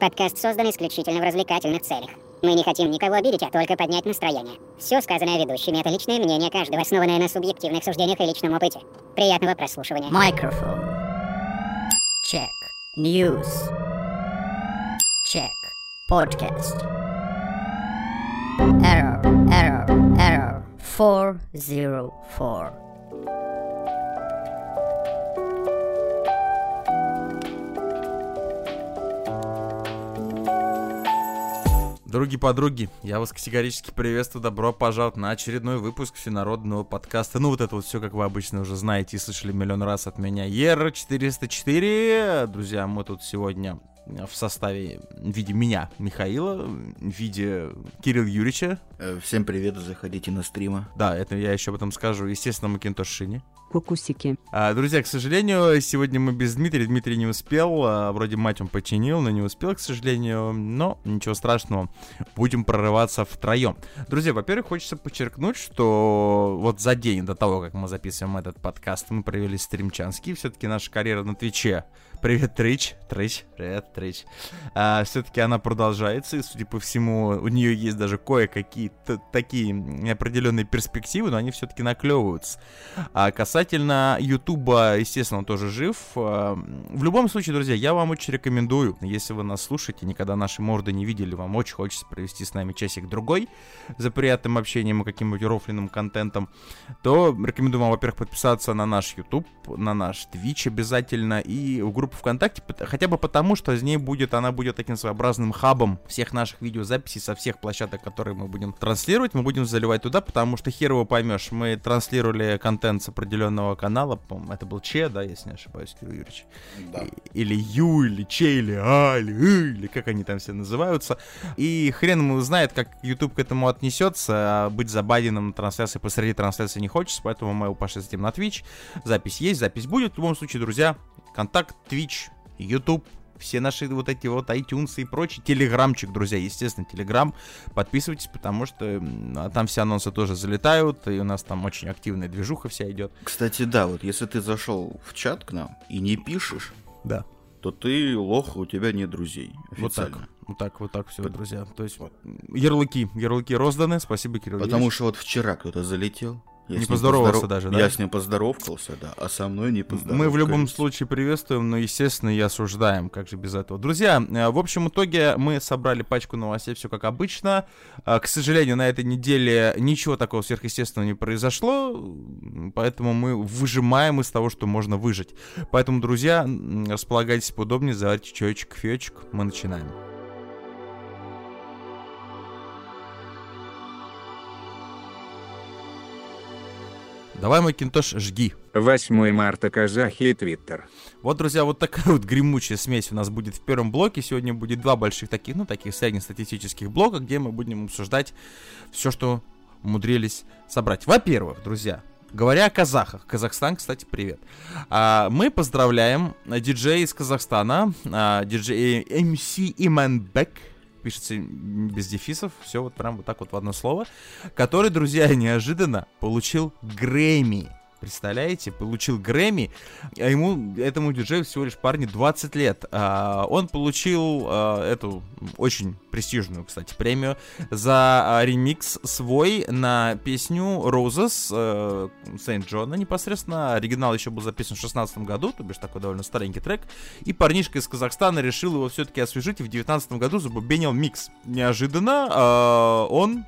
Подкаст создан исключительно в развлекательных целях. Мы не хотим никого обидеть, а только поднять настроение. Все сказанное ведущими — это личное мнение каждого, основанное на субъективных суждениях и личном опыте. Приятного прослушивания. Microphone. Check. News. Check. Podcast. Error, error, error. 404. Други подруги, я вас категорически приветствую, добро пожаловать на очередной выпуск всенародного подкаста. Ну вот это вот все, как вы обычно уже знаете и слышали миллион раз от меня. ЕР-404. Друзья, мы тут сегодня в составе в виде меня, Михаила, в виде Кирилла Юрьевича. Э, Всем привет, заходите на стримы. Да, это я еще об этом скажу, естественно, Макинтош Шини. кукусики. А, друзья, к сожалению, сегодня мы без Дмитрия. Дмитрий не успел. а, вроде мать он починил, но не успел, к сожалению. Но ничего страшного. Будем прорываться втроем. Друзья, во-первых, хочется подчеркнуть, что вот за день до того, как мы записываем этот подкаст, мы провели стримчанский. Все-таки наша карьера на Твиче. Привет, Трич. Трич. Привет, Трич. все-таки она продолжается, и, судя по всему, у нее есть даже кое-какие такие неопределенные перспективы, но они все-таки наклевываются. А касательно Ютуба, естественно, он тоже жив. А, В любом случае, друзья, я вам очень рекомендую, если вы нас слушаете, никогда наши морды не видели, вам очень хочется провести с нами часик-другой за приятным общением и каким-нибудь рофленным контентом, то рекомендую вам, во-первых, подписаться на наш YouTube, на наш Twitch обязательно и в группу ВКонтакте, пот- хотя бы потому, что из ней будет, она будет таким своеобразным хабом всех наших видеозаписей со всех площадок, которые мы будем транслировать, мы будем заливать туда, потому что хер его поймешь, мы транслировали контент с определенного канала, это был Че, да, если не ошибаюсь, Кирилл Юрьевич? Да. Или Ю, или Че, или А, или И, или как они там все называются. И хрен ему знает, как YouTube к этому отнесется, а быть забаненным на трансляции посреди трансляции не хочется, поэтому мы пошли затем на Twitch. Запись есть, запись будет. В любом случае, друзья, контакт, Twitch, YouTube, все наши вот эти вот iTunes и прочий, телеграмчик, друзья, естественно, телеграм, подписывайтесь, потому что а там все анонсы тоже залетают, и у нас там очень активная движуха вся идет. Кстати, да, вот если ты зашел в чат к нам и не пишешь, Да. то ты лох, у тебя нет друзей. Вот так, Официально. вот так, вот так все, Под- друзья. То есть Вот. ярлыки, ярлыки розданы. Спасибо, Кирилл. Потому Юрьевич. что вот вчера кто-то залетел. Я Не поздоровался поздоров- даже, да? Я с ним поздоровкался, да, а со мной не поздоровался. мы в любом случае приветствуем, но, естественно, и осуждаем, как же без этого. Друзья, э, в общем итоге мы собрали пачку новостей, все как обычно. А, К сожалению, на этой неделе ничего такого сверхъестественного не произошло, поэтому мы выжимаем из того, что можно выжить. Поэтому, друзья, располагайтесь поудобнее, заварите чаечек, кофеечек, мы начинаем. Давай, Макинтош, жги. 8 марта казахи и Твиттер. Вот, друзья, вот такая вот гремучая смесь у нас будет в первом блоке. Сегодня будет два больших таких, ну, таких среднестатистических блока, где мы будем обсуждать все, что умудрились собрать. Во-первых, друзья, говоря о казахах, Казахстан, кстати, привет. А, мы поздравляем а, диджея из Казахстана, а, диджей MC Иманбек, пишется без дефисов, все вот прям вот так вот в одно слово, который, друзья, неожиданно получил Грэмми. Представляете, получил Грэмми, а ему, этому диджею всего лишь парни 20 лет. А, он получил а, эту очень престижную, кстати, премию за а, ремикс свой на песню Roses э, Сейнт Джона непосредственно. Оригинал еще был записан в 16 году, то бишь такой довольно старенький трек. И парнишка из Казахстана решил его все-таки освежить и в 19 году забубенил микс. Неожиданно а, он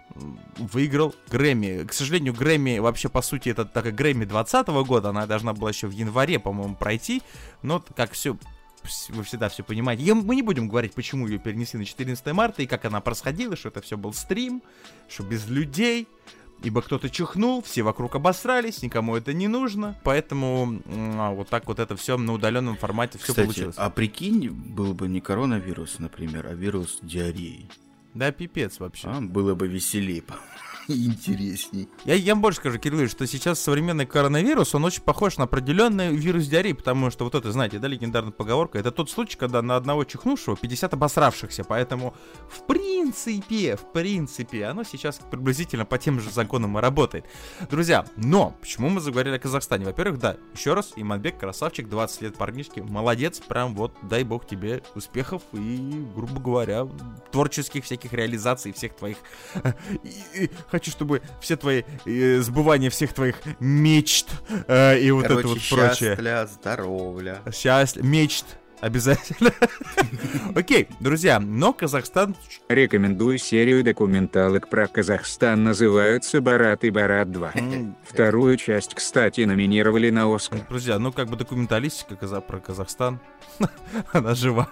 выиграл Грэмми. К сожалению, Грэмми, вообще, по сути, это такая Грэмми 20 года, она должна была еще в январе, по-моему, пройти, но как все вы всегда все понимаете. Я- мы не будем говорить, почему ее перенесли на 14 марта и как она происходила, что это все был стрим, что без людей, ибо кто-то чихнул, все вокруг обосрались, никому это не нужно, поэтому а, вот так вот это все на удаленном формате все Кстати, получилось. а прикинь, был бы не коронавирус, например, а вирус диареи. Да, пипец вообще. А, было бы веселее. интересней. Я, я больше скажу, Кирилл, что сейчас современный коронавирус, он очень похож на определенный вирус диареи, потому что вот это, знаете, да, легендарная поговорка, это тот случай, когда на одного чихнувшего 50 обосравшихся, поэтому в принципе, в принципе, оно сейчас приблизительно по тем же законам и работает. Друзья, но почему мы заговорили о Казахстане? Во-первых, да, еще раз, Иманбек, красавчик, 20 лет парнишки, молодец, прям вот, дай бог тебе успехов и, грубо говоря, творческих всяких реализаций всех твоих хочу, чтобы все твои э, сбывания всех твоих мечт э, и вот Короче, это вот прочее. счастля, здоровля. Счастье, мечт. Обязательно. Окей, друзья, но Казахстан... Рекомендую серию документалок про Казахстан, называются «Барат и Барат 2». Вторую часть, кстати, номинировали на Оскар. Друзья, ну как бы документалистика про Казахстан, она жива.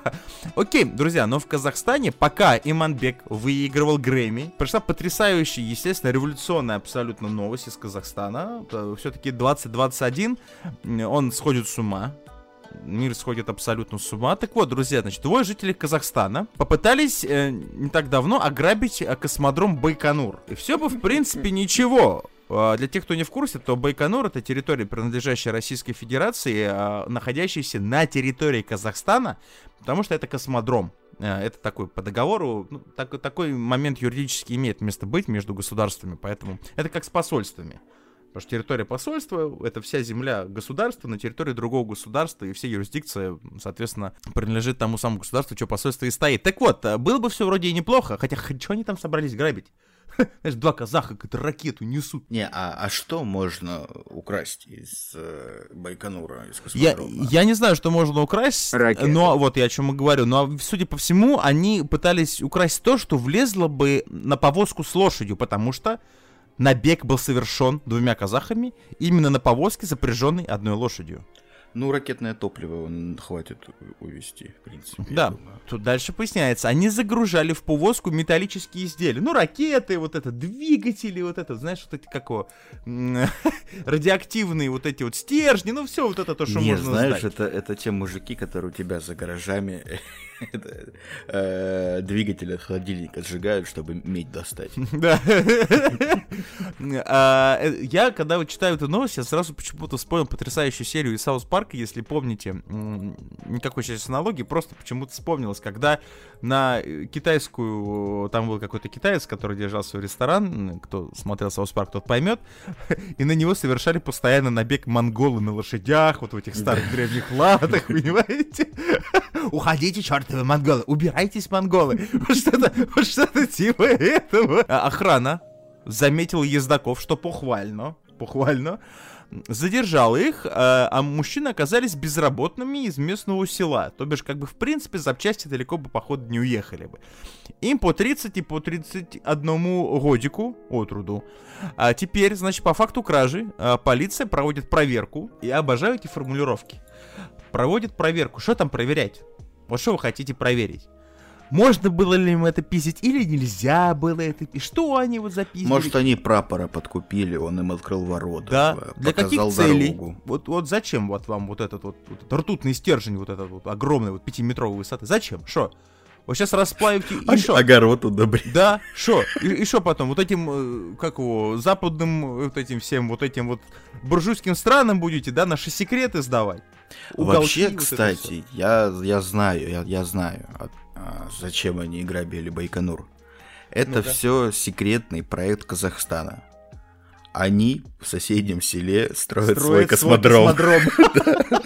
Окей, друзья, но в Казахстане, пока Иманбек выигрывал Грэмми, пришла потрясающая, естественно, революционная абсолютно новость из Казахстана. Все-таки 2021, м, он сходит с ума. Мир сходит абсолютно с ума. Так вот, друзья, значит, двое жителей Казахстана попытались э, не так давно ограбить э, космодром Байконур. И все бы, в принципе, ничего. А, Для тех, кто не в курсе, то Байконур это территория, принадлежащая Российской Федерации, а, находящаяся на территории Казахстана, потому что это космодром. А, Это такой по договору, ну, так- такой момент юридически имеет место быть между государствами, поэтому это как с посольствами. Потому что территория посольства — это вся земля государства на территории другого государства, и вся юрисдикция, соответственно, принадлежит тому самому государству, что посольство и стоит. Так вот, а, было бы все вроде и неплохо, хотя что они там собрались грабить? Знаешь, два казаха какую-то ракету несут. Не, а, а что можно украсть из э, Байконура, из Я, космодрома? я не знаю, что можно украсть, Ракеты. но вот я о чем и говорю. Но, судя по всему, они пытались украсть то, что влезло бы на повозку с лошадью, потому что набег был совершен двумя казахами именно на повозке, запряженной одной лошадью. Ну, ракетное топливо хватит увезти, в принципе. Да, тут дальше поясняется. Они загружали в повозку металлические изделия. Ну, ракеты, вот это, двигатели, вот это, знаешь, вот эти, как его, м, радиоактивные вот эти вот стержни, ну, все вот это то, что Не, можно знаешь, сдать. это, это те мужики, которые у тебя за гаражами э, двигатель от холодильника сжигают, чтобы медь достать. Да. А, э, Я, когда вот читаю эту новость, я сразу почему-то вспомнил потрясающую серию из South Park а, если помните. Никакой сейчас аналогии, просто почему-то вспомнилось, когда на э, китайскую, там был какой-то китаец, который держал свой ресторан, кто смотрел South Park, тот поймет, и на него совершали постоянно набег монголы на лошадях, вот в этих старых древних латах, понимаете? Уходите, чертовы монголы, убирайтесь, монголы. Что-то, что-то типа этого. А, Охрана заметила ездаков, что похвально, похвально, задержал их, а, а мужчины оказались безработными из местного села. То бишь, как бы, в принципе, запчасти далеко бы, походу, не уехали бы. Им по 30 и по 31 годику от труду. А теперь, значит, по факту кражи а, полиция проводит проверку. Я обожаю эти формулировки. Проводит проверку. Что там проверять? Вот что вы хотите проверить? Можно было ли им это писать или нельзя было это писать? Что они вот записывали? Может, они прапора подкупили, он им открыл ворота, Да, э, для каких целей? дорогу. Вот, вот зачем вот вам вот этот вот, вот этот ртутный стержень, вот этот вот огромный, вот пятиметровой высоты? Зачем? Что? Вот сейчас расплавите и что? Огород удобрить. Да, что? И что потом? Вот этим, э, как его, западным, э, вот этим всем, вот этим вот буржуйским странам будете, да, наши секреты сдавать? Уголки, Вообще, вот кстати, я, я знаю, я, я знаю, а- а, зачем они грабили Байконур. Это Ну-ка. все секретный проект Казахстана. Они в соседнем селе строят, свой Строит космодром. космодром.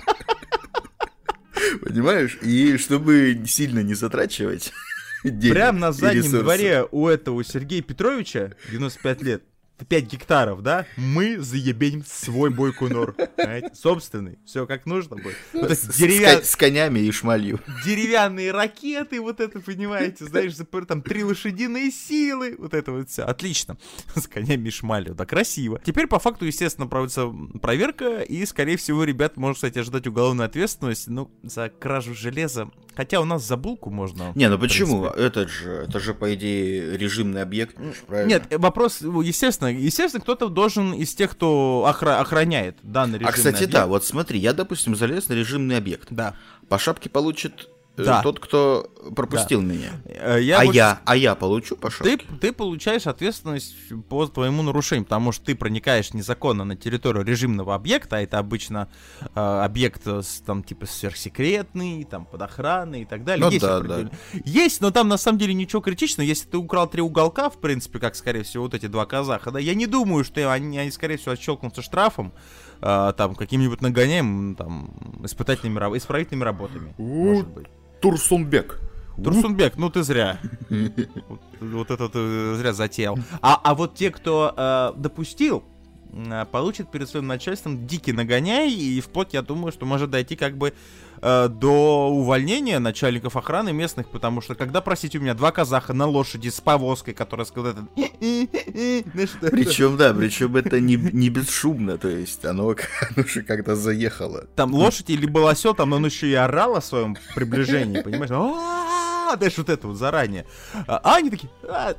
Понимаешь? И чтобы сильно не затрачивать денег Прям на заднем дворе у этого Сергея Петровича, 95 лет, 5 гектаров, да, мы заебеним свой бойкунор. Понимаете? Собственный. Все как нужно будет. Вот эти С, деревя- ко- с конями и шмалью. деревянные ракеты, вот это, понимаете, знаешь, там три лошадиные силы, вот это вот все. Отлично. С конями и шмалью, да, красиво. Теперь, по факту, естественно, проводится проверка, и, скорее всего, ребят, можно, кстати, ожидать уголовную ответственность, ну, за кражу железа. Хотя у нас за булку можно. Не, ну почему? Это же, это же, по идее, режимный объект, правильно? Нет, вопрос, естественно, естественно, кто-то должен из тех, кто охра- охраняет данный режим. А, кстати, да, вот смотри, я, допустим, залез на режимный объект. Да. По шапке получит Да. тот, кто пропустил меня. Э, Я а больше я, а я получу по Ты, шапке? ты получаешь ответственность по твоему нарушению, потому что ты проникаешь незаконно на территорию режимного объекта, а это обычно э, объект э, с, там типа сверхсекретный, там под охраной и так далее. Ну есть, да, определенные- есть, но там на самом деле ничего критичного. Если ты украл три уголка, в принципе, как скорее всего вот эти два казаха, да, я не думаю, что они, они скорее всего отщелкнутся штрафом, э, там каким-нибудь нагоняем, там испытательными, исправительными работами. может быть. Турсунбек. Турсунбек, ну ты зря. Вот, вот это ты зря затеял. А, а вот те, кто э, допустил, э, получат перед своим начальством дикий нагоняй, и вплоть, я думаю, что может дойти как бы э, до увольнения начальников охраны местных, потому что когда, простите, у меня два казаха на лошади с повозкой, которая сказала это... это- Причем, да, причем это не, не бесшумно, то есть оно, оно же когда заехало. Там лошадь или был осел, там он еще и орал о своем приближении, понимаешь? Знаешь, вот это вот заранее. А а они такие... «А,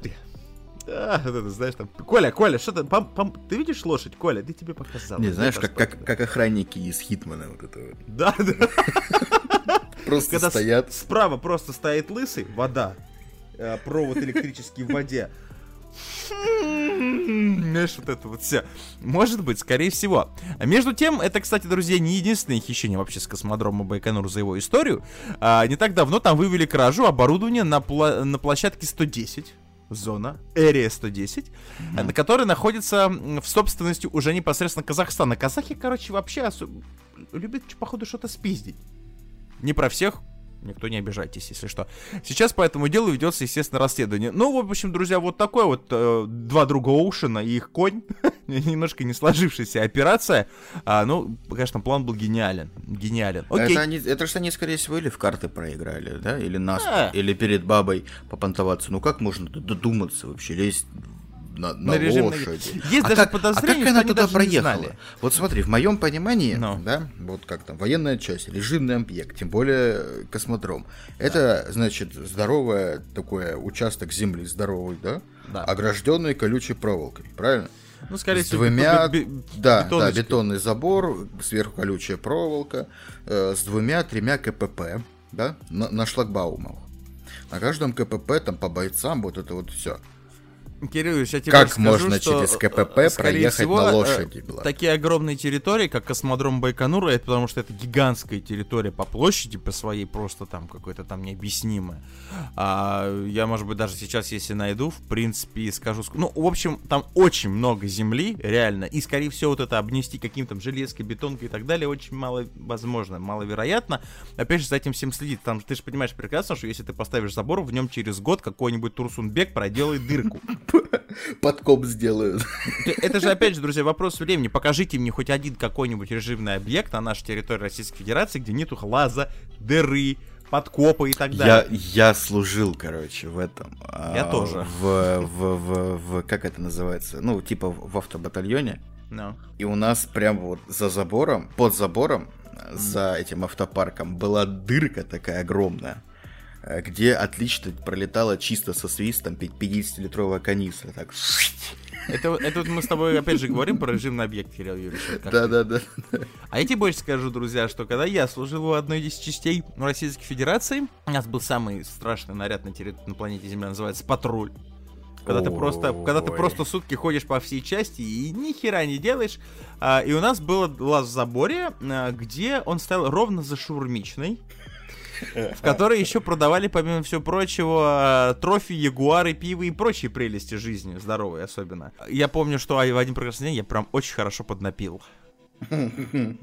а, вот это, знаешь, там, Коля, Коля, что ты, пом- пом- ты видишь лошадь, Коля, ты тебе показал. Не, знаешь, как, как, как охранники из Хитмана вот это вот. Да, да. Просто Когда стоят. справа просто стоит лысый, вода, э, провод электрический в воде. Знаешь, вот это вот все. Может быть, скорее всего. А между тем, это, кстати, друзья, не единственное хищение вообще с космодрома Байконур за его историю. А, не так давно там вывели кражу оборудования на, пла- на площадке 110 зона, Area 110, э, на которой находится в собственности уже непосредственно Казахстана. Казахи, короче, вообще осо- любят, походу, что-то спиздить. Не про всех, никто не обижайтесь, если что. Сейчас по этому делу ведется, естественно, расследование. Ну, в общем, друзья, вот такой вот э, два друга Оушена и их конь. Немножко не сложившаяся операция. А, ну, конечно, план был гениален. Гениален. Окей. Это, они, это же они, скорее всего, или в карты проиграли, да? Или нас, А. или перед бабой попонтоваться. Ну как можно додуматься вообще, лезть на, на На режим на- лошади? Есть а даже как, подозрение, а как что она туда проехала? Вот смотри, в моем понимании, Ну. да, вот как там, военная часть, режимный объект, тем более космодром. Это, значит, здоровое такое участок земли, здоровый, да? Да. Огражденный колючей проволокой, правильно? Ну, скорее с всего, двумя, да, да, бетонный забор, сверху колючая проволока, э, с двумя-тремя КПП, да, на, на шлагбаумах. На каждом КПП там по бойцам вот это вот все. Кирилл, я тебе Как скажу, можно что, через КПП э, проехать всего, на э, лошади, Влад? Такие огромные территории, как космодром Байконура, это потому что это гигантская территория по площади, по своей просто там какой-то там необъяснимая. А, я, может быть, даже сейчас, если найду, в принципе, скажу... ск- Ну, в общем, там очень много земли, реально, и, скорее всего, вот это обнести каким-то железкой, бетонкой и так далее, очень мало возможно, маловероятно. Опять же, за этим всем следить. Там, ты же понимаешь прекрасно, что если ты поставишь забор, в нем через год какой-нибудь Турсунбек проделает дырку. Подкоп сделают. Это же, опять же, друзья, вопрос времени. Покажите мне хоть один какой-нибудь режимный объект на нашей территории Российской Федерации, где нету лаза, дыры, подкопа и так Я, далее. я служил, короче, в этом. а, Я тоже. В, в, в, в- как это называется? Ну, типа в, автобатальоне. Ну. И у нас прям вот за забором, под забором, за этим автопарком была дырка такая огромная, где отлично пролетала чисто со свистом 50-литровая канистра. Так. Это, это вот мы с тобой, опять же, говорим про режимный объект, Кирилл Юрьевич. вот как Да-да-да. А я тебе больше скажу, друзья, что когда я служил в одной из частей Российской Федерации, у нас был самый страшный наряд на, терри- на планете Земля, называется патруль. Когда ты просто, когда ты просто сутки ходишь по всей части и ни хера не делаешь. А, и у нас был лаз в заборе, а, где он стоял ровно за шаурмичной, в которой еще продавали, помимо всего прочего, а, трофи, ягуары, пиво и прочие прелести жизни, здоровые особенно. Я помню, что в один прекрасный день я прям очень хорошо поднапил.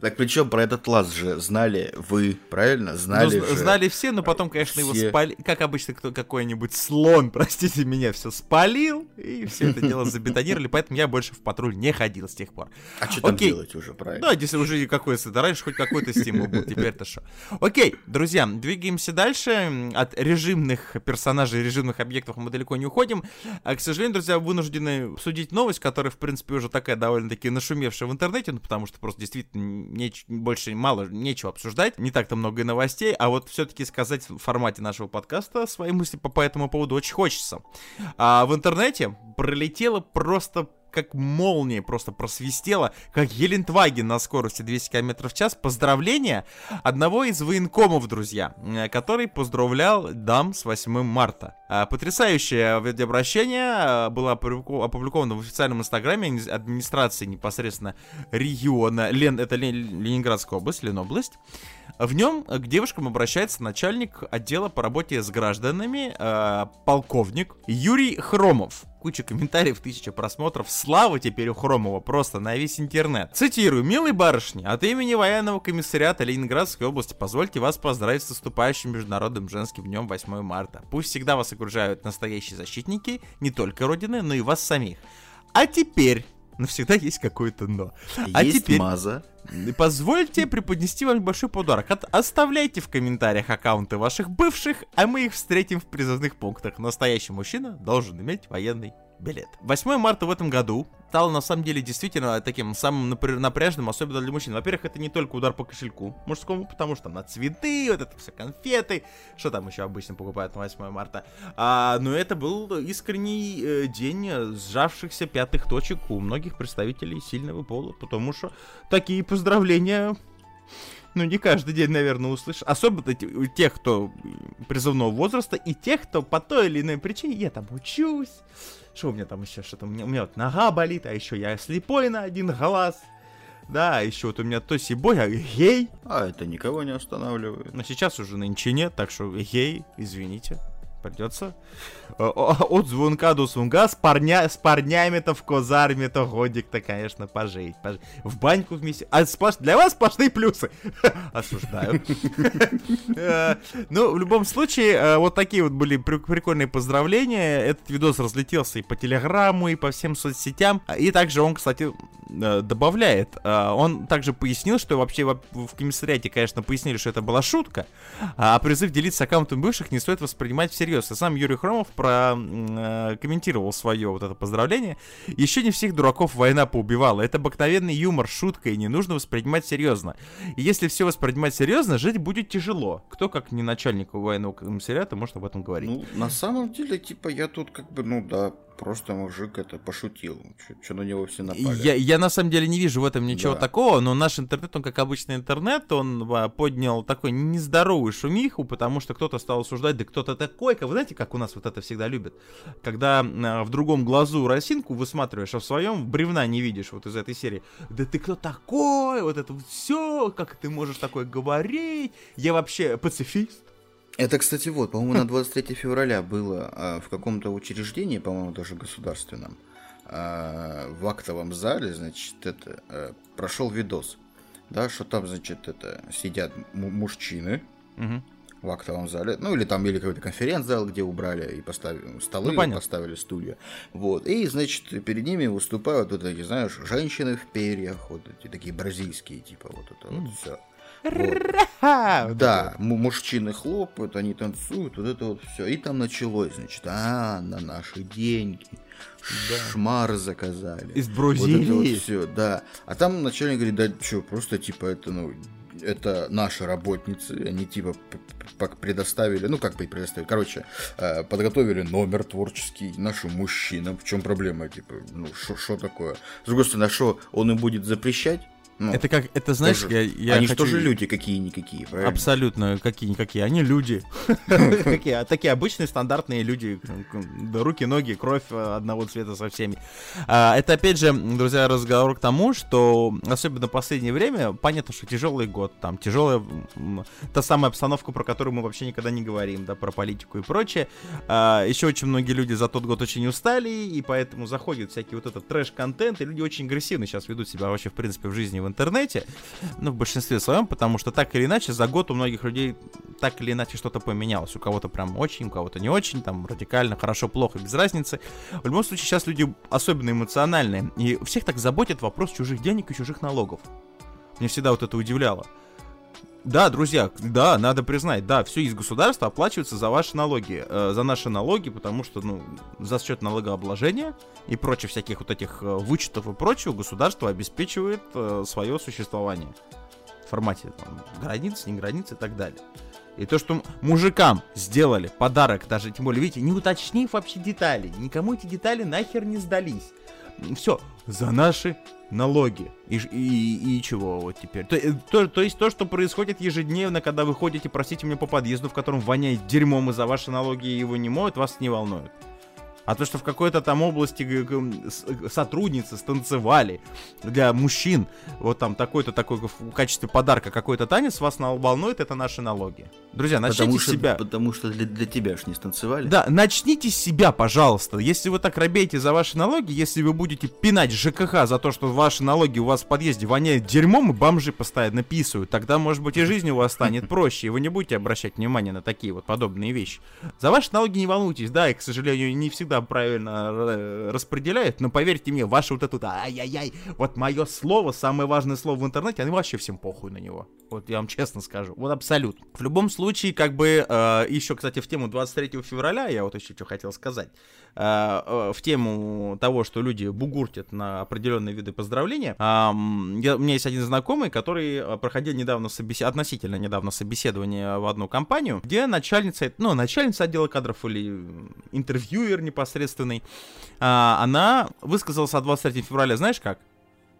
Так причем про этот лаз же знали вы, правильно? Ну, Знали зн- же. знали все, но потом, конечно, его Все. спали. Как обычно, кто какой-нибудь слон, простите меня, все спалил, и все это дело забетонировали, поэтому я больше в патруль не ходил с тех пор. А что там делать уже, правильно? Да, если уже какой-то, да, раньше хоть какой-то стимул был, теперь-то что. Окей, друзья, двигаемся дальше. От режимных персонажей, режимных объектов мы далеко не уходим. А, к сожалению, друзья, вынуждены обсудить новость, которая, в принципе, уже такая довольно-таки нашумевшая в интернете, ну, потому что просто действительно неч- больше мало, нечего обсуждать, не так-то много и новостей, а вот все-таки сказать в формате нашего подкаста свои мысли по, по этому поводу очень хочется. А в интернете пролетело просто как молния просто просвистела, как Гелендваген на скорости 200 км в час. Поздравления одного из военкомов, друзья, э, который поздравлял дам с 8 марта. А, Потрясающее видеообращение э, было опубликовано в официальном инстаграме адми- администрации непосредственно региона. Лен, это Лен- Ленинградская область, Ленобласть. В нем к девушкам обращается начальник отдела по работе с гражданами, э, полковник Юрий Хромов. Куча комментариев, тысяча просмотров. Слава теперь у Хромова просто на весь интернет. Цитирую. «Милые барышни, от имени военного комиссариата Ленинградской области позвольте вас поздравить с наступающим Международным женским днем 8 марта. Пусть всегда вас окружают настоящие защитники не только Родины, но и вас самих. А теперь... Но всегда есть какое-то но. А Есть теперь... маза. Позвольте преподнести вам небольшой подарок. От- оставляйте в комментариях аккаунты ваших бывших, а мы их встретим в призывных пунктах. Настоящий мужчина должен иметь военный билет. 8 марта в этом году стало на самом деле действительно таким самым напря- напряженным, особенно для мужчин. Во-первых, это не только удар по кошельку мужскому, потому что там на цветы, вот это все конфеты, что там еще обычно покупают на 8 марта. А, но это был искренний э, день сжавшихся пятых точек у многих представителей сильного пола, потому что такие поздравления ну, не каждый день, наверное, услышишь. Особенно тех, кто призывного возраста, и тех, кто по той или иной причине, я там учусь. Что у меня там еще, что-то, у меня, у меня вот нога болит, а еще я слепой на один глаз. Да, еще вот у меня то сибой, а гей. А это никого не останавливает. Но сейчас уже нынче нет, так что гей, извините, придется э, от звонка до звонка с, парня, с парнями-то в козарме-то годик-то, конечно, пожить, пожить. В баньку вместе. А сплош- для вас сплошные плюсы. Осуждаю. Э, Ну, в любом случае, э, вот такие вот были при- прикольные поздравления. Этот видос разлетелся и по телеграмму, и по всем соцсетям. И также он, кстати, добавляет. э, Он также пояснил, что вообще во- в комиссариате, конечно, пояснили, что это была шутка, а призыв делиться аккаунтом бывших не стоит воспринимать всерьез. И сам Юрий Хромов прокомментировал свое вот это поздравление. Еще не всех дураков война поубивала. Это обыкновенный юмор, шутка, и не нужно воспринимать серьезно. И если все воспринимать серьезно, жить будет тяжело. Кто, как не начальник военного комиссариата, может об этом говорить? Ну, на самом деле, типа, я тут как бы, ну да, просто мужик это пошутил. Что на него все напали. Я, я на самом деле не вижу в этом ничего Да. такого, но наш интернет, он как обычный интернет, он а, поднял такой нездоровую шумиху, потому что кто-то стал осуждать, да кто-то такой, вы знаете, как у нас вот это всегда любят, когда а, в другом глазу росинку высматриваешь, а в своем бревна не видишь, вот из этой серии. Да ты кто такой? Вот это вот все, как ты можешь такое говорить? Я вообще пацифист. Это, кстати, вот, по-моему, на 23 февраля было а, в каком-то учреждении, по-моему, даже государственном, а, в актовом зале, значит, это а, прошел видос, да, что там, значит, это сидят му- мужчины Мгм. в актовом зале, ну или там или какой-то конференц-зал, где убрали и поставили столы, Ну, понятно. поставили стулья, вот, и, значит, перед ними выступают вот эти, знаешь, женщины в перьях, вот эти такие бразильские, типа, вот это вот все. Вот Да, му- мужчины хлопают, они танцуют, вот это вот все. И там началось, значит, а, на наши деньги. Шмар заказали. Из Вот Бразилии. вот все, да. А там начальник говорит, да что, просто типа это, ну, это наши работницы, они типа предоставили, ну как бы предоставили, короче, подготовили номер творческий нашим мужчинам. В чем проблема, типа, ну что такое? С другой стороны, что, он им будет запрещать? Ну, Это как, это знаешь, тоже- я, я они же хочу- тоже люди какие-никакие, правильно? Абсолютно какие-никакие. Они люди. Какие, а Такие обычные стандартные люди. Руки, ноги, кровь э, одного цвета со всеми. А, Это опять же, друзья, разговор к тому, что особенно в последнее время понятно, что тяжелый год, там тяжелая та самая обстановка, про которую мы вообще никогда не говорим, да, про политику и прочее. А, Еще очень многие люди за тот год очень устали, и поэтому заходит всякий вот этот трэш-контент, и люди очень агрессивно сейчас ведут себя вообще, в принципе, в жизни в интернете, ну, в большинстве своем, потому что так или иначе за год у многих людей так или иначе что-то поменялось. У кого-то прям очень, у кого-то не очень, там радикально, хорошо, плохо, без разницы. В любом случае сейчас люди особенно эмоциональные, и всех так заботит вопрос чужих денег и чужих налогов. Мне всегда вот это удивляло. Да, друзья, да, надо признать, да, все из государства оплачивается за ваши налоги, э, за наши налоги, потому что, ну, за счет налогообложения и прочих всяких вот этих э, вычетов и прочего государство обеспечивает свое существование в формате там, границ, не границ и так далее. И то, что мужикам сделали подарок, даже тем более, видите, не уточнив вообще детали, никому эти детали нахер не сдались. Все, за наши налоги. И, и, и чего вот теперь? То, э, то, то есть то, что происходит ежедневно, когда вы ходите, простите меня, по подъезду, в котором воняет дерьмом из-за ваши налоги и его не моют, вас не волнует. А то, что в какой-то там области сотрудницы станцевали для мужчин, вот там такой-то такой в качестве подарка какой-то танец, вас волнует, это наши налоги. Друзья, начните Потому с что, себя. потому что для, для тебя ж не станцевали. Да, начните с себя, пожалуйста. Если вы так робеете за ваши налоги, если вы будете пинать ЖКХ за то, что ваши налоги у вас в подъезде воняют дерьмом, и бомжи постоянно писают, тогда, может быть, и жизнь у вас станет проще, и вы не будете обращать внимание на такие вот подобные вещи. За ваши налоги не волнуйтесь, да, и, к сожалению, не всегда правильно э, распределяют, но поверьте мне, ваше вот это вот ай-яй-яй, вот мое слово, самое важное слово в интернете, они вообще всем похуй на него. Вот я вам честно скажу. Вот абсолютно. В любом случае, как бы, э, еще, кстати, в тему 23 февраля, я вот еще что хотел сказать, э, э, в тему того, что люди бугуртят на определенные виды поздравления, ам, я- у меня есть один знакомый, который э, проходил недавно собесе- относительно недавно собеседование в одну компанию, где начальница, ну, начальница отдела кадров или интервьюер непосредственный, а, она высказалась о 23 февраля, знаешь как?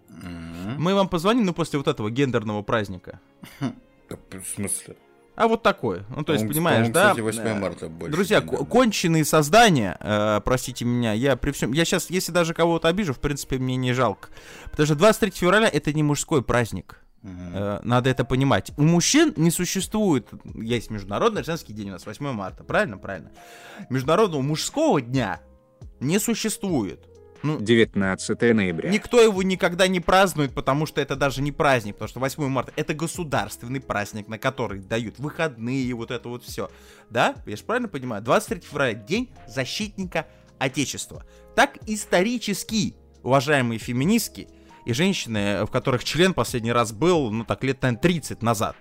М. Мы вам позвоним, ну, после вот этого гендерного праздника. В смысле? А вот такое. Ну, то есть, По-моему, понимаешь, по-моему, да? кстати, 8 э, марта больше. Друзья, гендерное. конченые создания, э, простите меня, я при всем, я сейчас, если даже кого-то обижу, в принципе, мне не жалко. Потому что 23 февраля это не мужской праздник. Э, Надо это понимать. У мужчин не существует, есть Международный женский день у нас 8 марта, правильно? Правильно. Международного мужского дня не существует. Ну, 19 ноября. Никто его никогда не празднует, потому что это даже не праздник, потому что 8 марта это государственный праздник, на который дают выходные, вот это вот все. Да? Я же правильно понимаю? 23 февраля день защитника Отечества. Так исторически, уважаемые феминистки и женщины, в которых член последний раз был, ну так, лет, наверное, 30 назад.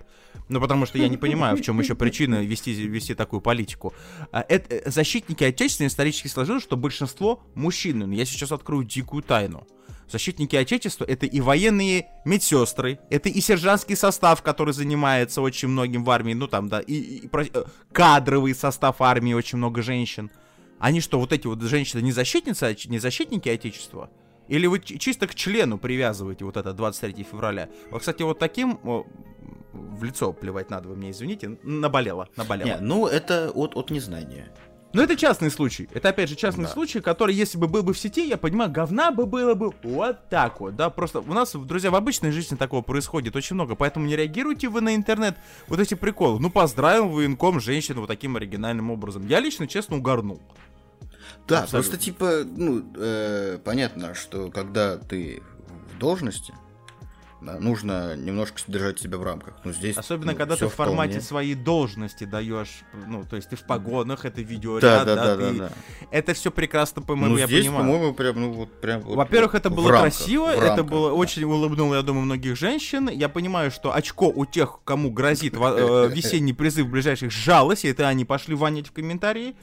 Ну, потому что я не понимаю, в чем еще причина вести, вести такую политику. А, это, э, защитники Отечества исторически сложилось, что большинство мужчин. Я сейчас открою дикую тайну. Защитники Отечества это и военные медсестры, это и сержантский состав, который занимается очень многим в армии, ну там, да, и, и про- э, кадровый состав армии, очень много женщин. Они что, вот эти вот женщины не защитницы, а не защитники Отечества? Или вы чисто к члену привязываете вот это 23 февраля? Вот, кстати, вот таким в лицо плевать надо, вы мне извините, наболело, наболело. Не, ну это от, от незнания. Но это частный случай. Это, опять же, частный Да. случай, который, если бы был бы в сети, я понимаю, говна бы было бы вот так вот, да, просто у нас, друзья, в обычной жизни такого происходит очень много, поэтому не реагируйте вы на интернет вот эти приколы. Ну, поздравил военком женщину вот таким оригинальным образом. Я лично, честно, угорнул. Да, Абсолютно. просто типа, ну, э, понятно, что когда ты в должности, да, нужно немножко держать себя в рамках. Ну, здесь, Особенно, ну, когда ты в формате вполне. своей должности даешь, ну, то есть ты в погонах, это видеоряд, Да, да, да, да, ты- да. Это все прекрасно, по-моему, Ну, я здесь, понимаю. по-моему, прям, ну, вот прям... Во-первых, вот это было рамках, красиво, в это рамках, было да. очень улыбнуло, я думаю, многих женщин. Я понимаю, что очко у тех, кому грозит э, весенний призыв ближайших, сжалось, и это они пошли ванить в комментарии.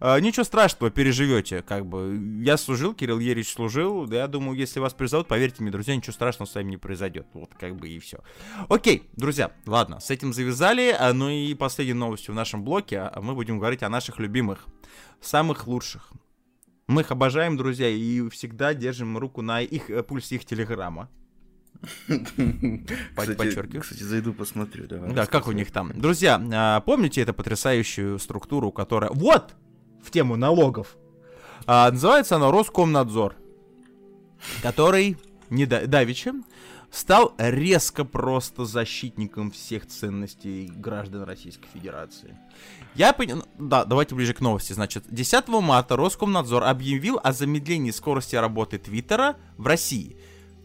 Э, Ничего страшного, переживете, как бы. Я служил, Кирилл Ерич служил, да, я думаю, если вас призовут, поверьте мне, друзья, ничего страшного с вами не произойдет. Вот, как бы и все. Окей, друзья, ладно, с этим завязали. А, Ну и последней новостью в нашем блоке, а мы будем говорить о наших любимых, самых лучших. Мы их обожаем, друзья, и всегда держим руку на их э, пульсе их телеграмма. Кстати, подчеркиваю. Кстати, зайду посмотрю, давай. Да, как у них там. Друзья, а, помните эту потрясающую структуру, которая... Вот! В тему налогов. А, называется она Роскомнадзор, который не да- давеча стал резко просто защитником всех ценностей граждан Российской Федерации. Я понял... Да, давайте ближе к новости. Значит, 10 марта Роскомнадзор объявил о замедлении скорости работы Твиттера в России.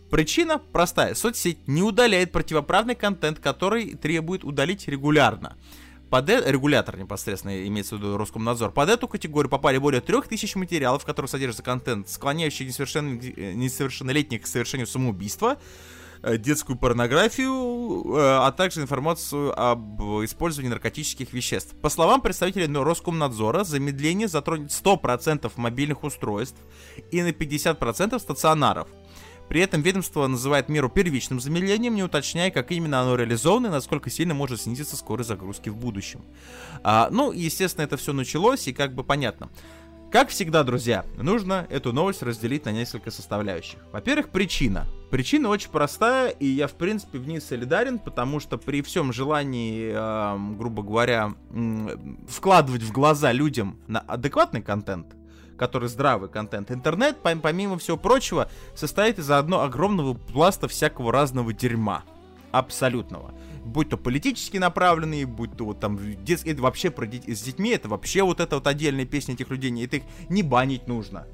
Причина простая. Соцсеть не удаляет противоправный контент, который требует удалить регулярно. Под э- регулятор непосредственно имеется в виду Роскомнадзор. Под эту категорию попали более 3000 материалов, в которых содержится контент, склоняющий несовершенн- э, несовершеннолетних к совершению самоубийства, э, детскую порнографию, э, а также информацию об использовании наркотических веществ. По словам представителей Роскомнадзора, замедление затронет 100% мобильных устройств и на 50% стационаров. При этом ведомство называет меру первичным замедлением, не уточняя, как именно оно реализовано и насколько сильно может снизиться скорость загрузки в будущем. А, ну, естественно, это все началось, и как бы понятно. Как всегда, друзья, нужно эту новость разделить на несколько составляющих. Во-первых, причина. Причина очень простая, и я, в принципе, в ней солидарен, потому что при всем желании, э, грубо говоря, м, вкладывать в глаза людям на адекватный контент, который здравый контент, интернет, пом- помимо всего прочего, состоит из одного огромного пласта всякого разного дерьма. Абсолютного. Будь то политически направленные, будь то вот там детские, это вообще про дет- с детьми, это вообще вот это вот отдельная песня этих людей, это их не банить нужно.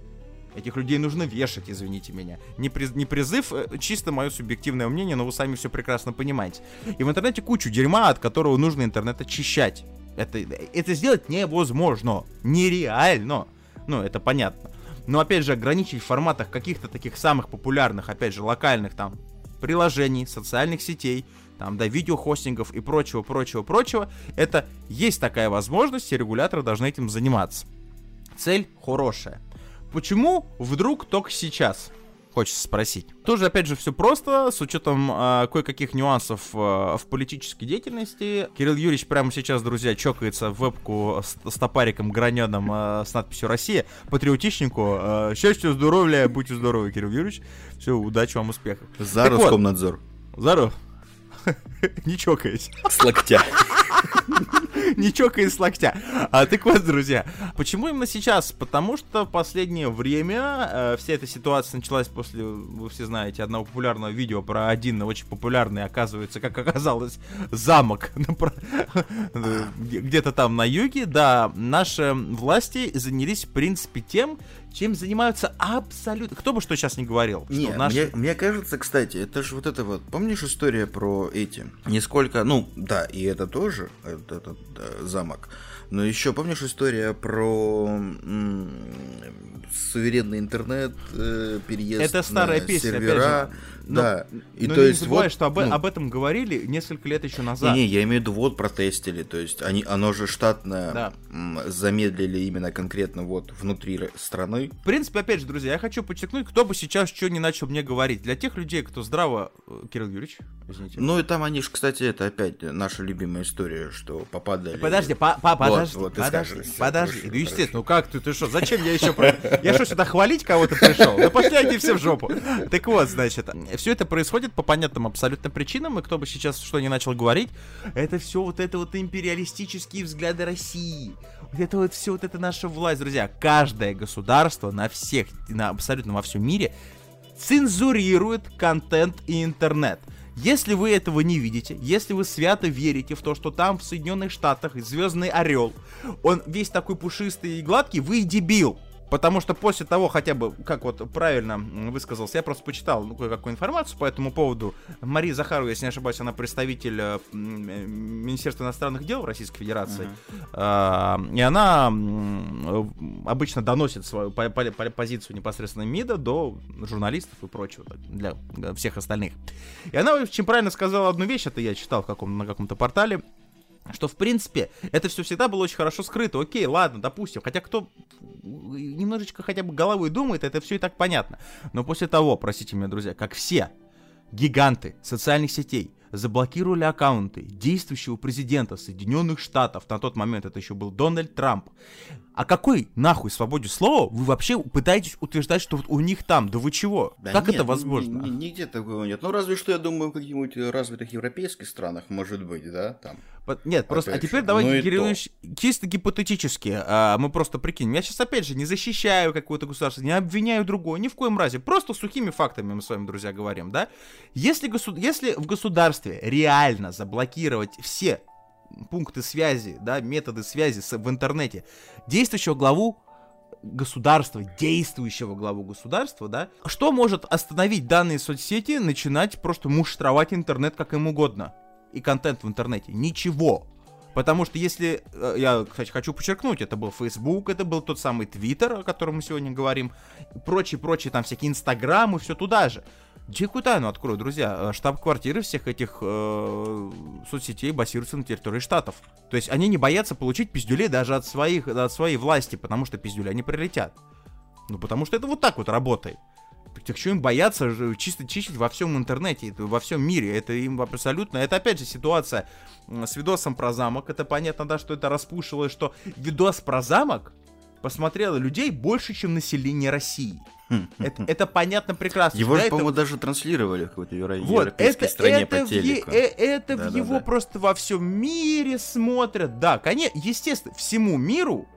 Этих людей нужно вешать, извините меня. Не, приз- не призыв, э, чисто мое субъективное мнение, но вы сами все прекрасно понимаете. И в интернете кучу дерьма, от которого нужно интернет очищать. Это, это сделать невозможно. Нереально. Ну, это понятно. Но опять же, ограничить в форматах каких-то таких самых популярных, опять же, локальных там приложений, социальных сетей, там, да, видеохостингов и прочего, прочего, прочего, это есть такая возможность, и регуляторы должны этим заниматься. Цель хорошая. Почему вдруг только сейчас? Хочется спросить. Тоже, опять же, все просто, с учетом э, кое-каких нюансов э, в политической деятельности. Кирилл Юрьевич прямо сейчас, друзья, чокается в вебку с, с топариком граненым э, с надписью «Россия». Патриотичнику. Э, счастья, здоровья, будьте здоровы, Кирилл Юрьевич. Все, удачи вам, успехов. За Так вот. Роскомнадзор. Здорово. Не чокаясь. С локтя. Не чокаясь с локтя. А, так вот, друзья, почему именно сейчас? Потому что в последнее время э, вся эта ситуация началась после, вы все знаете, одного популярного видео про один очень популярный, оказывается, как оказалось, замок где-то там на юге. Да, наши власти занялись, в принципе, тем, чем занимаются абсолютно... Кто бы что сейчас не говорил. Не, наши- мне, мне кажется, кстати, это же вот это вот, помнишь история про эти? Несколько, ну, да, и это тоже, этот, этот, да, замок. Но еще помнишь история про м, суверенный интернет, э, переезд Это старая на песня, опять сервера? же. Но- да. И Но то не есть забывай, вот, что об, ну, об этом говорили несколько лет еще назад. Не, не, я имею в виду, вот протестили, то есть они, оно же штатно Да. замедлили именно конкретно вот внутри страны. В принципе, опять же, друзья, я хочу подчеркнуть, кто бы сейчас что не начал мне говорить. Для тех людей, кто здраво... э, Кирилл Юрьевич, извините. Ну и там они же, кстати, это опять наша любимая история, что попадали... Подожди, па- па- подожди, вот ты подожди, подожди. хорошо, Ну, естественно, ну как ты, ты что, зачем я еще... про- Я что, сюда хвалить кого-то пришел? Да пошли они все в жопу. Так вот, значит, все это происходит по понятным абсолютно причинам, и кто бы сейчас что ни начал говорить, это все вот это вот империалистические взгляды России. Вот это вот все вот это наша власть, друзья. Каждое государство на всех, на абсолютно во всем мире цензурирует контент и интернет. Если вы этого не видите, если вы свято верите в то, что там в Соединенных Штатах Звездный Орел, он весь такой пушистый и гладкий, вы дебил. Потому что после того, хотя бы, как вот правильно высказался, я просто почитал ну, кое-какую информацию по этому поводу. Мария Захарова, если не ошибаюсь, она представитель э, Министерства иностранных дел Российской Федерации. А, И она обычно доносит свою по- по- по- позицию непосредственно МИДа до журналистов и прочего, для э, всех остальных. И она очень правильно сказала одну вещь, это я читал в каком, на каком-то портале, что, в принципе, это все всегда было очень хорошо скрыто. Окей, ладно, допустим. Хотя кто немножечко хотя бы головой думает, это все и так понятно. Но после того, простите меня, друзья, как все гиганты социальных сетей заблокировали аккаунты действующего президента Соединенных Штатов, на тот момент это еще был Дональд Трамп. О какой нахуй свободе слова вы вообще пытаетесь утверждать, что вот у них там? Да вы чего? Да как нет, это возможно? ни- нигде такого нет. Ну, разве что, я думаю, в каких-нибудь развитых европейских странах, может быть, да, там. Нет, просто, а Опять теперь же, давайте, ну Кирилл. Ильич, чисто гипотетически, а, мы просто прикинем. Я сейчас, опять же, не защищаю какое-то государство, не обвиняю другое, ни в коем разе. Просто сухими фактами мы с вами, друзья, говорим, да? Если, госу- если в государстве реально заблокировать все пункты связи, да, методы связи с- в интернете действующего главу государства, действующего главу государства, да, что может остановить данные соцсети начинать просто муштровать интернет как им угодно? И контент в интернете? Ничего. Потому что если, э, я, кстати, хочу подчеркнуть, это был Facebook, это был тот самый Twitter, о котором мы сегодня говорим, прочие-прочие там всякие Инстаграмы, все туда же. Дикую тайну открою, друзья. э, Штаб-квартиры всех этих э, соцсетей базируются на территории штатов. То есть они не боятся получить пиздюлей даже от, своих, от своей власти, потому что пиздюли они прилетят. Ну, потому что это вот так вот работает. Так, что им бояться чисто чистить во всем интернете, это во всем мире. Это им абсолютно... Это опять же ситуация с видосом про замок. Это понятно, да, что это распушило, что видос про замок посмотрело людей больше, чем население России. Это, это понятно прекрасно. Его этого- по-моему, даже транслировали в какой-то евро- вот, европейской это, стране это, по в, е- телеку. э- это в Да-да-да. его просто во всем мире смотрят. Да, конечно, естественно, всему миру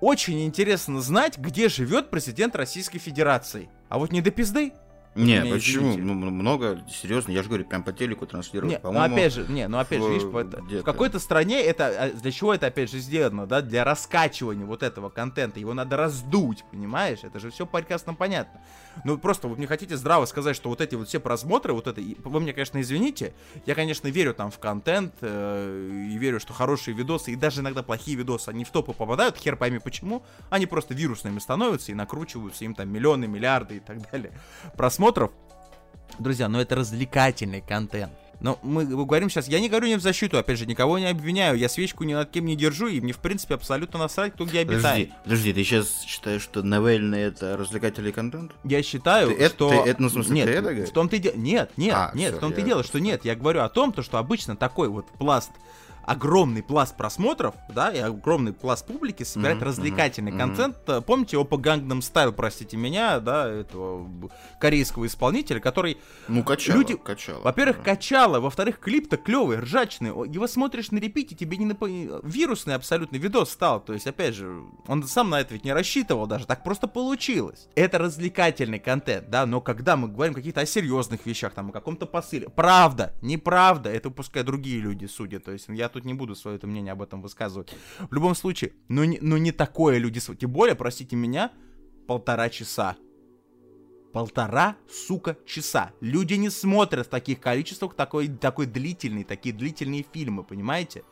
очень интересно знать, где живет президент Российской Федерации. А вот не до пизды. Не, почему? извините. Ну, много, серьезно, я же говорю, прям по телеку транслируют. Ну По-моему, опять же, не, ну опять же, в- видишь, это- в какой-то стране это а, для чего это опять же сделано, да? Для раскачивания вот этого контента. Его надо раздуть, понимаешь? Это же все прекрасно понятно. Ну просто вы мне хотите здраво сказать, что вот эти вот все просмотры, вот это, вы мне, конечно, извините, я, конечно, верю там в контент э, и верю, что хорошие видосы и даже иногда плохие видосы, они в топы попадают, хер пойми почему, они просто вирусными становятся и накручиваются им там миллионы, миллиарды и так далее просмотров. Друзья, ну это развлекательный контент. Но мы говорим сейчас, я не говорю не в защиту, опять же, никого не обвиняю, я свечку ни над кем не держу, и мне, в принципе, абсолютно насрать, кто где обитает. Подожди, подожди, ты сейчас считаешь, что Навельный это развлекательный контент? Я считаю, Ты это- что... ты это, ну, в смысле, нет, ты это говоришь? в том-то и дело... Нет, нет, А, нет, всё, в том-то и я дело, что нет. Я говорю о том, то, что обычно такой вот пласт огромный пласт просмотров, да, и огромный пласт публики собирает Мгм, развлекательный мгм, контент. Э, Помните Опа Gangnam Style, простите меня, да, этого корейского исполнителя, который Ну, качало, Люди- качало. во-первых, Да. качало, во-вторых, клип-то клевый, ржачный. Его смотришь на репите, тебе не нап- вирусный абсолютно видос стал. То есть, опять же, он сам на это ведь не рассчитывал даже, так просто получилось. Это развлекательный контент, да, но когда мы говорим какие-то о серьезных вещах, там, о каком-то посыле, правда, неправда, это пускай другие люди судят. То есть, я тут не буду свое это мнение об этом высказывать. В любом случае, ну не, ну не такое люди, тем более, простите меня, полтора часа. Полтора, сука, часа. Люди не смотрят в таких количествах такой, такой длительный, такие длительные фильмы, понимаете?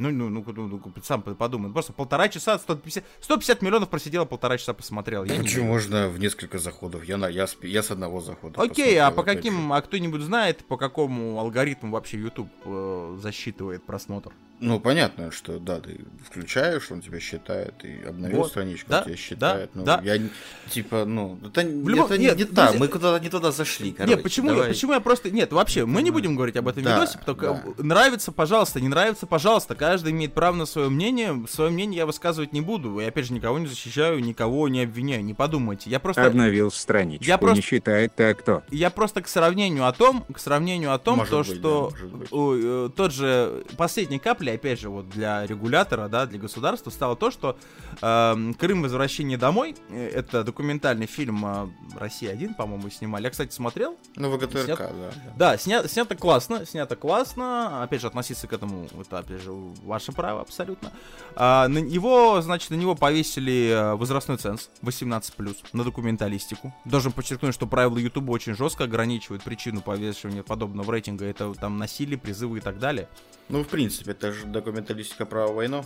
Ну, ну, ну, ну, ну, сам подумай. Просто полтора часа, 150, 150 миллионов просидела, полтора часа посмотрел. Я не Почему верю. можно в несколько заходов? Я, на, я, с, я с одного захода. Окей, а по каким, а кто-нибудь знает, по какому алгоритму вообще YouTube э, засчитывает просмотр? Ну, понятно, что да, ты включаешь, он тебя считает, и обновил Вот, страничку, да, он тебя считает. да, ну, да. я типа, ну, это, любом- это не, нет, не друзья- мы куда-то не туда зашли, короче. Нет, почему, я, давай. почему я просто... Нет, вообще, мы не будем говорить об этом Да, видосе, потому да. что нравится, пожалуйста, не нравится, пожалуйста. Каждый имеет право на свое мнение. Свое мнение я высказывать не буду. И опять же, никого не защищаю, никого не обвиняю. Не подумайте. Я просто... Обновил страничку, Я просто- не считает так кто. Я просто к сравнению о том, к сравнению о том, Может то, быть, что да, может быть. ой, э, тот же последней каплей, опять же, вот для регулятора, да, для государства стало то, что эм, Крым возвращение домой. э, Это документальный фильм э, Россия 1, по-моему, снимали. Я, кстати, смотрел. Ну, ВГТРК, Снят- да. Да, сня- снято классно, снято классно. Опять же, относиться к этому, это, опять же, ваше право абсолютно. А, на его, значит, на него повесили э, возрастной ценз 18+, на документалистику. Должен подчеркнуть, что правила Ютуба очень жестко ограничивают причину повешивания подобного рейтинга. Это там насилие, призывы и так далее. Ну, в принципе, это же документалистика про войну.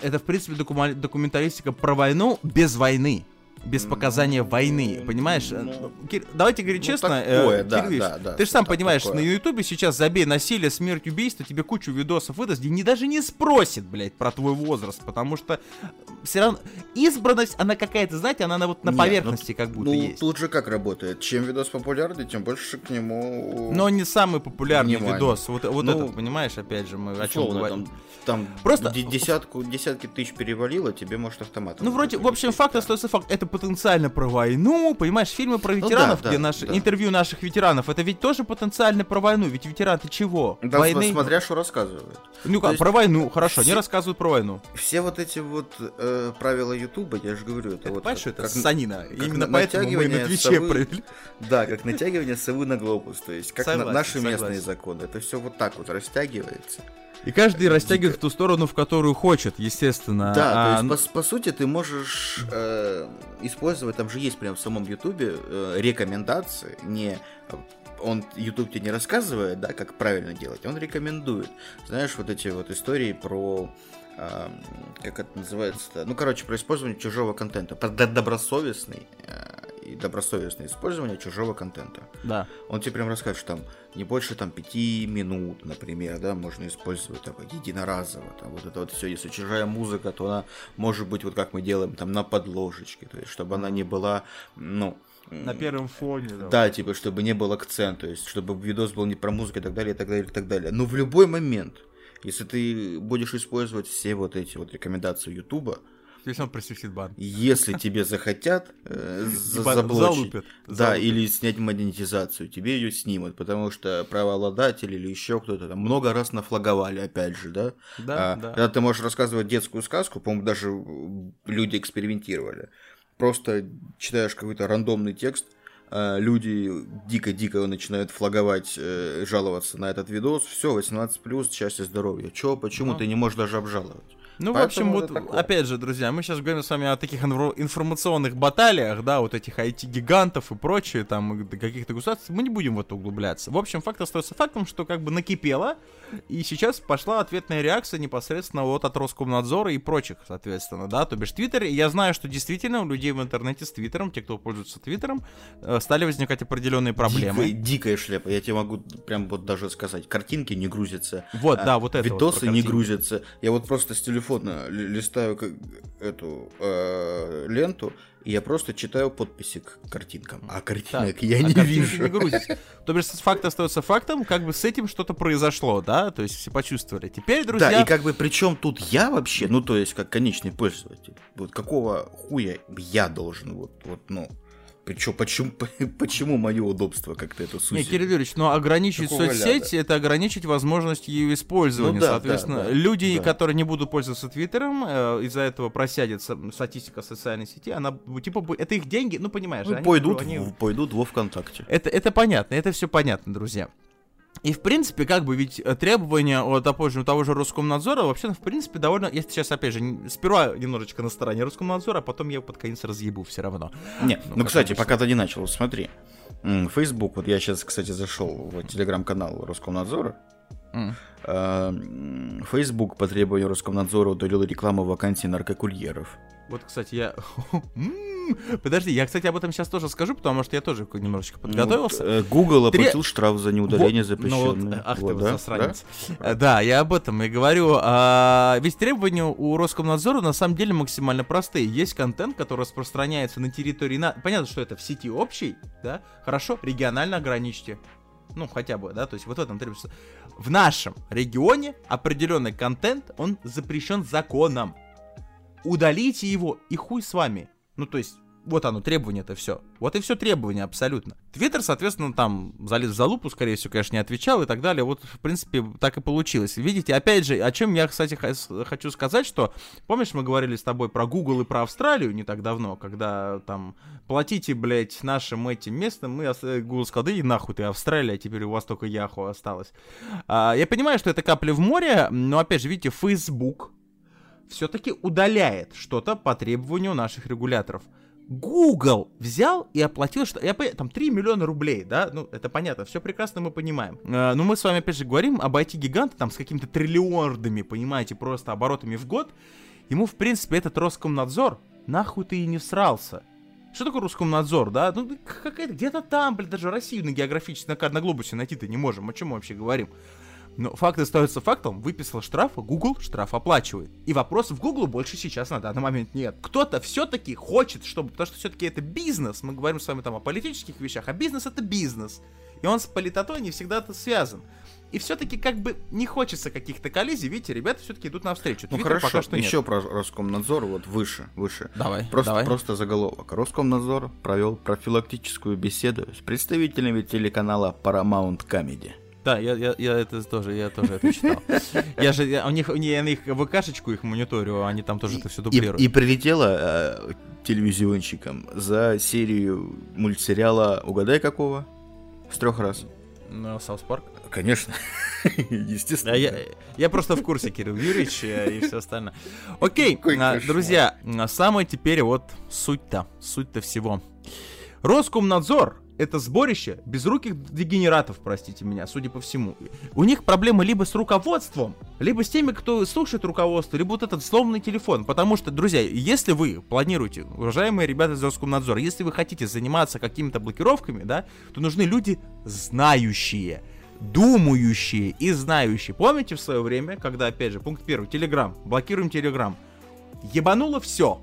Это, в принципе, документалистика про войну без войны. Без показания войны, понимаешь? ну, Кир- давайте говорить ну, честно. такое, э, да, Ильич, да, да, ты же сам понимаешь, такое. на Ютубе сейчас забей насилие, смерть, убийство, тебе кучу видосов выдаст, и не, даже не спросит, блядь, про твой возраст, потому что все равно избранность, она какая-то, знаете, она на, вот на Нет, поверхности как будто Ну, есть. тут же как работает? Чем видос популярный, тем больше к нему... Но не самый популярный Внимание. видос. Вот, вот Ну, этот, понимаешь, опять же, мы о чем говорим. там, там Просто- де- десятку, десятки тысяч перевалило, тебе может автоматом. Ну, вроде, в общем, факт остается факт. Это потенциально про войну, понимаешь, фильмы про Ну да, ветеранов, да, где наши да. интервью наших ветеранов, это ведь тоже потенциально про войну. Ведь ветераны чего? Да, Войны. смотря что рассказывают. Ну как, про войну, хорошо, они все- рассказывают про войну. Все вот эти вот э, правила Ютуба, я же говорю, это, Это, вот понимаешь, как- это как- санина. как Именно на- поэтому мы на Твиче совы. провели. Да, как натягивание совы на глобус, то есть как на- Согласен, наши местные согласен. законы. Это все вот так вот растягивается. И каждый растягивает в ту сторону, в которую хочет, естественно. Да, А, то есть, по, по сути, ты можешь э, использовать, там же есть прям в самом Ютубе э, рекомендации, не он YouTube тебе не рассказывает, да, как правильно делать, он рекомендует. Знаешь, вот эти вот истории про а, как это называется-то? Ну, короче, про использование чужого контента, про добросовестный э, и добросовестное использование чужого контента. Да. Он тебе прям расскажет, что там не больше там пяти минут, например, да, можно использовать там единоразово, там вот это вот все, если чужая музыка, то она может быть вот как мы делаем там на подложечке, то есть чтобы она не была, ну На первом фоне. да, типа, чтобы не был акцент, то есть, чтобы видос был не про музыку и так далее, и так далее, и так далее. Но в любой момент, если ты будешь использовать все вот эти вот рекомендации Ютуба, Если он просвистит бан. Если тебе захотят э, заблочить, да, или снять монетизацию, тебе ее снимут, потому что правообладатель или еще кто-то там много раз нафлаговали, опять же, да? Да, А, да. Когда ты можешь рассказывать детскую сказку, по-моему, даже м, люди экспериментировали. Просто читаешь какой-то рандомный текст, а, люди дико-дико начинают флаговать, э, жаловаться на этот видос, все, 18+, счастье, здоровье. Чё, почему Ну. ты не можешь даже обжаловать? Ну, в общем, вот, такое. опять же, друзья, мы сейчас говорим с вами о таких инфо- информационных баталиях, да, вот этих IT-гигантов и прочее, там, каких-то государств, мы не будем в это углубляться. В общем, факт остается фактом, что как бы накипело, и сейчас пошла ответная реакция непосредственно вот от Роскомнадзора и прочих, соответственно, да, то бишь Твиттер. Я знаю, что действительно у людей в интернете с Твиттером, те, кто пользуется Твиттером, э, стали возникать определенные проблемы. Дикая, дикая шляпа. Я тебе могу прям вот даже сказать. Картинки не грузятся. Вот, а, да, вот это вот Видосы про не грузятся. Я вот просто с телефона ли- листаю как- эту э, ленту, и я просто читаю подписи к картинкам. А картинок Так, я а не вижу. не грузятся. То бишь, факт остается фактом, как бы с этим что-то произошло, да, то есть все почувствовали. Теперь, друзья, Да, и как бы причем тут я вообще, ну то есть как конечный пользователь, вот какого хуя я должен вот, вот ну, причем, почему, почему мое удобство как-то это Не, сузит? Кирилл Юрьевич, но ограничить Какого соцсеть это ограничить возможность ее использования. Ну да, Соответственно, да, да, люди, да. которые не будут пользоваться Твиттером, э, из-за этого просядет статистика социальной сети, она типа это их деньги, ну понимаешь, Ну, они- пойдут, они- в- пойдут во ВКонтакте. Это, это понятно, это все понятно, друзья. И, в принципе, как бы, ведь э, требования от же, того же Роскомнадзора, вообще, в принципе, довольно... Я сейчас, опять же, сперва немножечко на стороне Роскомнадзора, а потом я под конец разъебу все равно. Не, Ну, ну, кстати, обычно. пока ты не начал, смотри. Facebook, вот я сейчас, кстати, зашел в телеграм-канал Роскомнадзора. М, Facebook по требованию Роскомнадзора удалил рекламу вакансий наркокурьеров. Вот, кстати, я... М, Подожди, я, кстати, об этом сейчас тоже скажу, потому что я тоже немножечко подготовился. Ну, вот, э, Google оплатил штраф за неудаление Вот, ну вот, ах Вот, ты да? засранец. Э, Да, я об этом и говорю. А, ведь требования у Роскомнадзора на самом деле максимально простые. Есть контент, который распространяется на территории... на- Понятно, что это в сети общей, да? Хорошо, регионально ограничьте. Ну, хотя бы, да, то есть вот в этом требуется. В нашем регионе определенный контент, он запрещен законом. Удалите его, и хуй с вами. Ну, то есть, вот оно, требование это все. Вот и все требования абсолютно. Твиттер, соответственно, там залез в залупу, скорее всего, конечно, не отвечал и так далее. Вот, в принципе, так и получилось. Видите, опять же, о чем я, кстати, хочу сказать, что, помнишь, мы говорили с тобой про Google и про Австралию не так давно, когда там платите, блядь, нашим этим местным, мы Google сказал, да и нахуй ты Австралия, а теперь у вас только Яху осталось. А, я понимаю, что это капля в море, но, опять же, видите, Facebook все-таки удаляет что-то по требованию наших регуляторов. Google взял и оплатил, что я там 3 миллиона рублей, да, ну это понятно, все прекрасно мы понимаем. Э, но мы с вами опять же говорим об IT-гиганте там с какими-то триллиардами, понимаете, просто оборотами в год. Ему, в принципе, этот Роскомнадзор нахуй ты и не всрался. Что такое Роскомнадзор, да? Ну, какая-то где-то там, блин, даже Россию на географически на, на глобусе найти-то не можем. О чем мы вообще говорим? Но факт остается фактом, выписал штраф, Google штраф оплачивает. И вопросов в Google больше сейчас на данный момент нет. Кто-то все-таки хочет, чтобы, потому что все-таки это бизнес, мы говорим с вами там о политических вещах, а бизнес это бизнес. И он с политотой не всегда это связан. И все-таки как бы не хочется каких-то коллизий, видите, ребята все-таки идут навстречу. Ну Твиттер хорошо, пока что нет. еще про Роскомнадзор, вот выше, выше. Давай, Просто, давай. просто заголовок. Роскомнадзор провел профилактическую беседу с представителями телеканала Paramount Comedy. Да, я, я, я это тоже, я тоже это читал. Я же, я- у них, я на их ВКшечку их мониторю, они там тоже это все И, дублируют. и прилетела э, телевизионщикам за серию мультсериала «Угадай какого?» С трех раз. Ну, South Park. Конечно. Естественно. А я, я просто в курсе, Кирилл Юрьевич, э, и все остальное. Окей, а, друзья, а самое теперь вот суть-то, суть-то всего. Роскомнадзор это сборище безруких дегенератов, простите меня, судя по всему. У них проблемы либо с руководством, либо с теми, кто слушает руководство, либо вот этот сломанный телефон. Потому что, друзья, если вы планируете, уважаемые ребята из Роскомнадзора, если вы хотите заниматься какими-то блокировками, да, то нужны люди знающие думающие и знающие. Помните в свое время, когда, опять же, пункт первый, Телеграм, блокируем Телеграм. Ебануло все.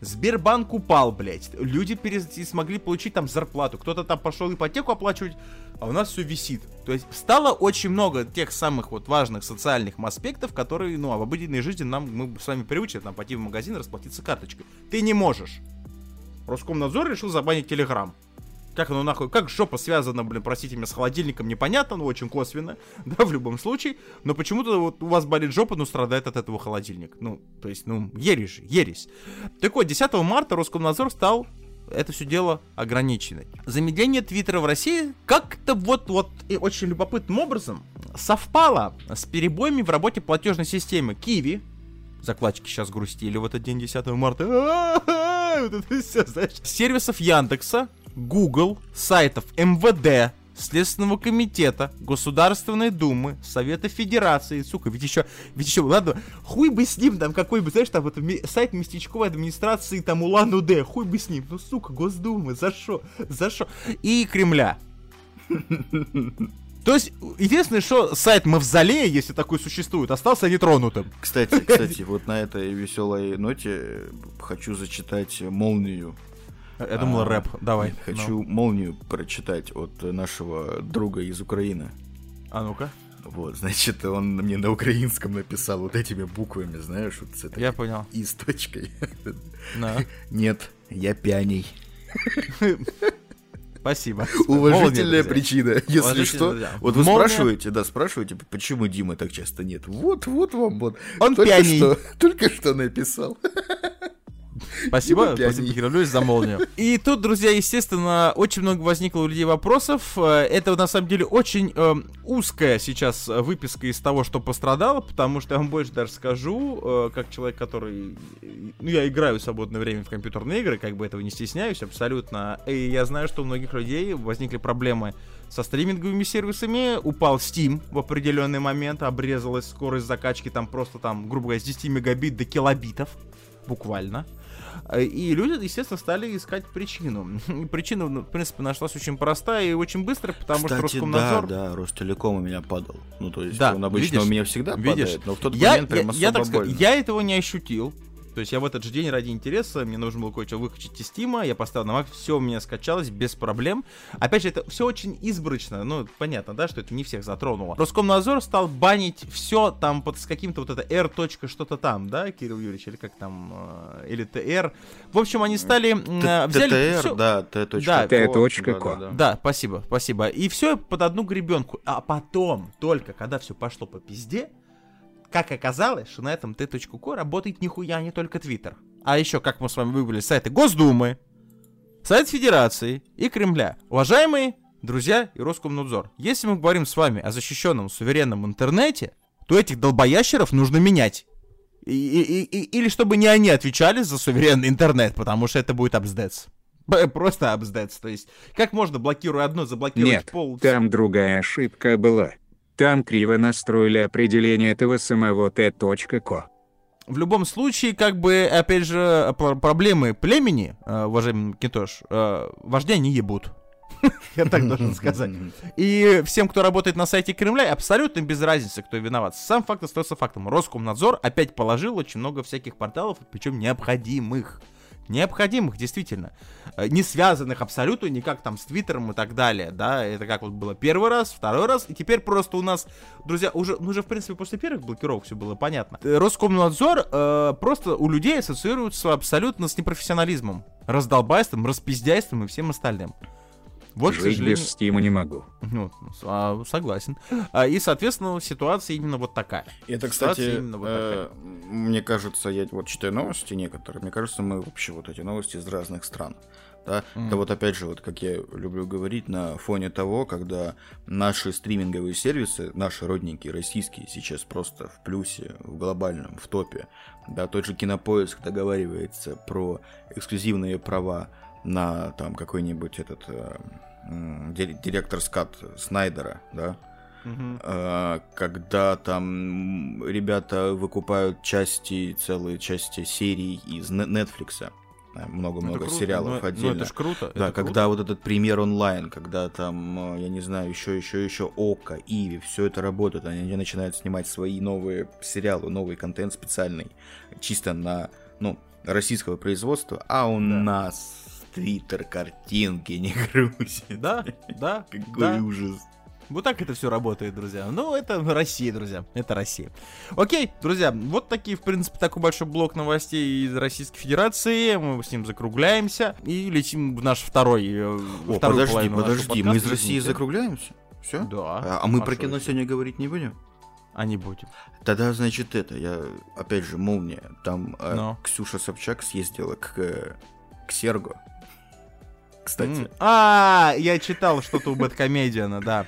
Сбербанк упал, блядь. Люди перес- смогли получить там зарплату. Кто-то там пошел ипотеку оплачивать, а у нас все висит. То есть стало очень много тех самых вот важных социальных аспектов, которые, ну, в обыденной жизни нам, мы с вами привычны, там, пойти в магазин, расплатиться карточкой. Ты не можешь. Роскомнадзор решил забанить Телеграм. Как оно нахуй, как жопа связана, блин, простите меня, с холодильником, непонятно, но очень косвенно, да, в любом случае. Но почему-то вот у вас болит жопа, но страдает от этого холодильник. Ну, то есть, ну, ересь же, ересь. Так вот, 10 марта Роскомнадзор стал это все дело ограничено. Замедление Твиттера в России как-то вот, вот и очень любопытным образом совпало с перебоями в работе платежной системы Киви. Закладчики сейчас грустили в этот день 10 марта. Вот это всё, знаешь. Сервисов Яндекса, Google, сайтов МВД, Следственного комитета, Государственной Думы, Совета Федерации, сука, ведь еще, ведь еще, ладно, хуй бы с ним, там, какой бы, знаешь, там, вот, сайт местечковой администрации, там, Улан-Удэ, хуй бы с ним, ну, сука, Госдумы, за шо, за шо, и Кремля. То есть, единственное, что сайт Мавзолея, если такой существует, остался нетронутым. Кстати, кстати, вот на этой веселой ноте хочу зачитать молнию. Я думал, А, рэп, давай. Нет, Хочу молнию прочитать от нашего друга из Украины. Ну. А ну-ка, Вот, значит, он мне на украинском написал вот этими буквами, знаешь, вот с этой я понял. и с точкой. Да. Нет, я пьяней. Спасибо. Уважительная Молния, причина, если что. друзья. Вот вы Молния. спрашиваете, да, спрашиваете, почему Димы так часто нет. Вот, вот вам вот. Он только пьяний. что, только что написал. Спасибо, спасибо, Кириллович, за молнию. И тут, друзья, естественно, очень много возникло у людей вопросов. Э, Это, на самом деле, очень э, узкая сейчас выписка из того, что пострадало, потому что я вам больше даже скажу, э, как человек, который... Ну, я играю в свободное время в компьютерные игры, как бы этого не стесняюсь абсолютно. И я знаю, что у многих людей возникли проблемы со стриминговыми сервисами, упал Steam в определенный момент, обрезалась скорость закачки там просто там, грубо говоря, с 10 мегабит до килобитов, буквально. И люди, естественно, стали искать причину. И Причина, ну, в принципе, нашлась очень простая и очень быстро, потому что Кстати, да, Роскомнадзор... да, Ростелеком у меня падал. Ну, то есть, Да, он обычно видишь, у меня всегда видишь, падает, но в тот я, момент я- прям я особо так скажу, больно. я этого не ощутил. То есть я в этот же день ради интереса, мне нужно было кое-что выкачать из Стима, я поставил на Mac, все у меня скачалось без проблем. Опять же, это все очень избрачно, ну, понятно, да, что это не всех затронуло. Роскомнадзор стал банить все там под с каким-то вот это R. что-то там, да, Кирилл Юрьевич, или как там, э, или TR. В общем, они стали, э, взяли всё- да, Т.ко. да, спасибо, спасибо. И все под одну гребенку. А потом, только когда все пошло по пизде, как оказалось, что на этом T.co работает нихуя не только Твиттер. А еще, как мы с вами выбрали, сайты Госдумы, Сайт Федерации и Кремля. Уважаемые друзья и Роскомнадзор, если мы говорим с вами о защищенном суверенном интернете, то этих долбоящеров нужно менять. И- и- и- или чтобы не они отвечали за суверенный интернет, потому что это будет абздец. Б- Просто абздец. То есть, как можно, блокируя одно, заблокировать Нет, пол... там другая ошибка была. Там криво настроили определение этого самого Т.ко. В любом случае, как бы, опять же, пр- проблемы племени, э, уважаемый Китош, э, вождя не ебут. Я так должен сказать. И всем, кто работает на сайте Кремля, абсолютно без разницы, кто виноват. Сам факт остается фактом. Роскомнадзор опять положил очень много всяких порталов, причем необходимых. Необходимых, действительно. Э, Не связанных абсолютно никак там с Твиттером и так далее, да. Это как вот было первый раз, второй раз, и теперь просто у нас, друзья, уже, ну, уже в принципе после первых блокировок все было понятно. Э, Роскомнадзор э, просто у людей ассоциируется абсолютно с непрофессионализмом, раздолбайством, распиздяйством и всем остальным. Вот, Жить сожалению... без стима не могу. Ну, а, согласен. А, и, соответственно, ситуация именно вот такая. Это, Ситуация кстати, именно вот э, мне кажется, я вот читаю новости некоторые, мне кажется, мы вообще вот эти новости из разных стран. Да? Это вот опять же, вот как я люблю говорить, на фоне того, когда наши стриминговые сервисы, наши родненькие российские, сейчас просто в плюсе, в глобальном, в топе. Да, тот же кинопоиск договаривается про эксклюзивные права на там какой-нибудь этот э, директор скат Снайдера, да, Э, когда там ребята выкупают части, целые части серий из Netflix. Э, Много-много круто. сериалов Ну, ну, отдельно. это ж круто. Да, это когда вот этот пример онлайн, когда там, э, я не знаю, еще, еще, еще Ока, Иви, все это работает, они они начинают снимать свои новые сериалы, новый контент специальный, чисто на, ну, российского производства, а у нас Твиттер картинки не грузит. Да, да, Какой да. ужас. Вот так это все работает, друзья. Ну, это Россия, друзья. Это Россия. Окей, друзья, вот такие, в принципе, такой большой блок новостей из Российской Федерации. Мы с ним закругляемся и летим в наш второй. э, О, подожди, подожди, мы из. России закругляемся? Все? Да. А, а мы про кино сегодня говорить не будем? А не будем. Тогда, значит, это, я, опять же, молния. Там э. Ксюша Собчак съездила к, э, к Серго. Кстати. А, я читал что-то у Бэткомедиана, да.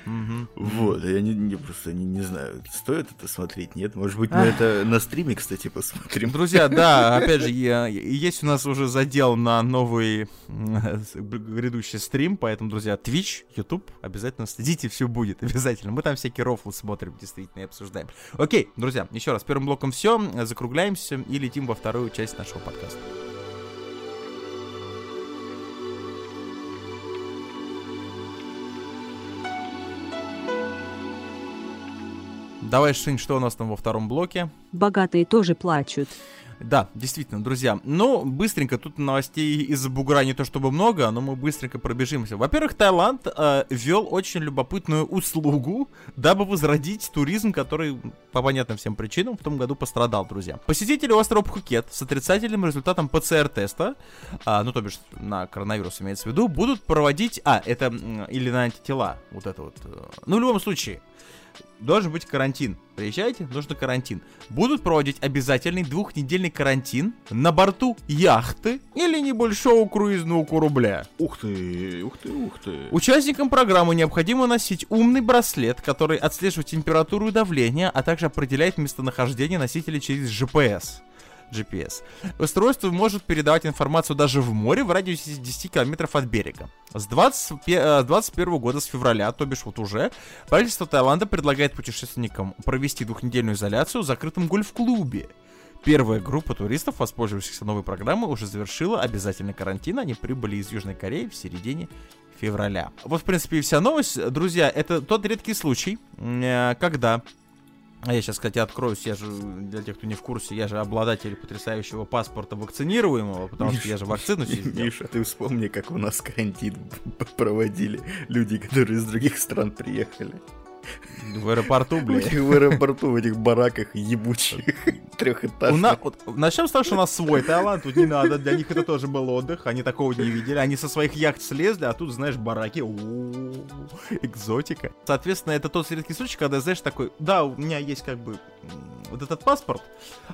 Вот, я не, не- просто не, не знаю, стоит это смотреть, нет? Может быть, мы это на стриме, кстати, посмотрим. Друзья, да, опять же, я- есть у нас уже задел на новый грядущий стрим, поэтому, друзья, Twitch, YouTube, обязательно следите, все будет, обязательно. Мы там всякие рофлы смотрим, действительно, и обсуждаем. Окей, друзья, еще раз, первым блоком все, закругляемся и летим во вторую часть нашего подкаста. Давай, Шинь, что у нас там во втором блоке? Богатые тоже плачут. Да, действительно, друзья. Ну, быстренько, тут новостей из бугра не то чтобы много, но мы быстренько пробежимся. Во-первых, Таиланд э, ввел очень любопытную услугу, дабы возродить туризм, который по понятным всем причинам в том году пострадал, друзья. Посетители острова Пхукет с отрицательным результатом ПЦР-теста, а, ну, то бишь на коронавирус имеется в виду, будут проводить... А, это... м, Или на антитела, вот это вот. э, Ну, в любом случае, должен быть карантин. Приезжайте, нужно карантин. Будут проводить обязательный двухнедельный карантин на борту яхты или небольшого круизного корабля. Ух ты, ух ты, ух ты. Участникам программы необходимо носить умный браслет, который отслеживает температуру и давление, а также определяет местонахождение носителя через GPS. GPS. Устройство может передавать информацию даже в море в радиусе 10 километров от берега. С 20 пе- э, с 21 года, с февраля, то бишь вот уже, правительство Таиланда предлагает путешественникам провести двухнедельную изоляцию в закрытом гольф-клубе. Первая группа туристов, воспользовавшихся новой программой, уже завершила обязательный карантин. Они прибыли из Южной Кореи в середине февраля. Вот, в принципе, и вся новость. Друзья, это тот редкий случай, э, когда... А я сейчас, кстати, откроюсь, я же, для тех, кто не в курсе, я же обладатель потрясающего паспорта вакцинируемого, потому что я же вакцину себе. Миша, ты вспомни, как у нас карантин проводили люди, которые из других стран приехали. В аэропорту, блядь. в аэропорту, в этих бараках ебучих, трехэтажных. начнем с того, что у нас свой Таиланд, тут не надо, для них это тоже был отдых, они такого не видели, они со своих яхт слезли, а тут, знаешь, бараки, экзотика. Соответственно, это тот редкий случай, когда, знаешь, такой, да, у меня есть как бы вот этот паспорт,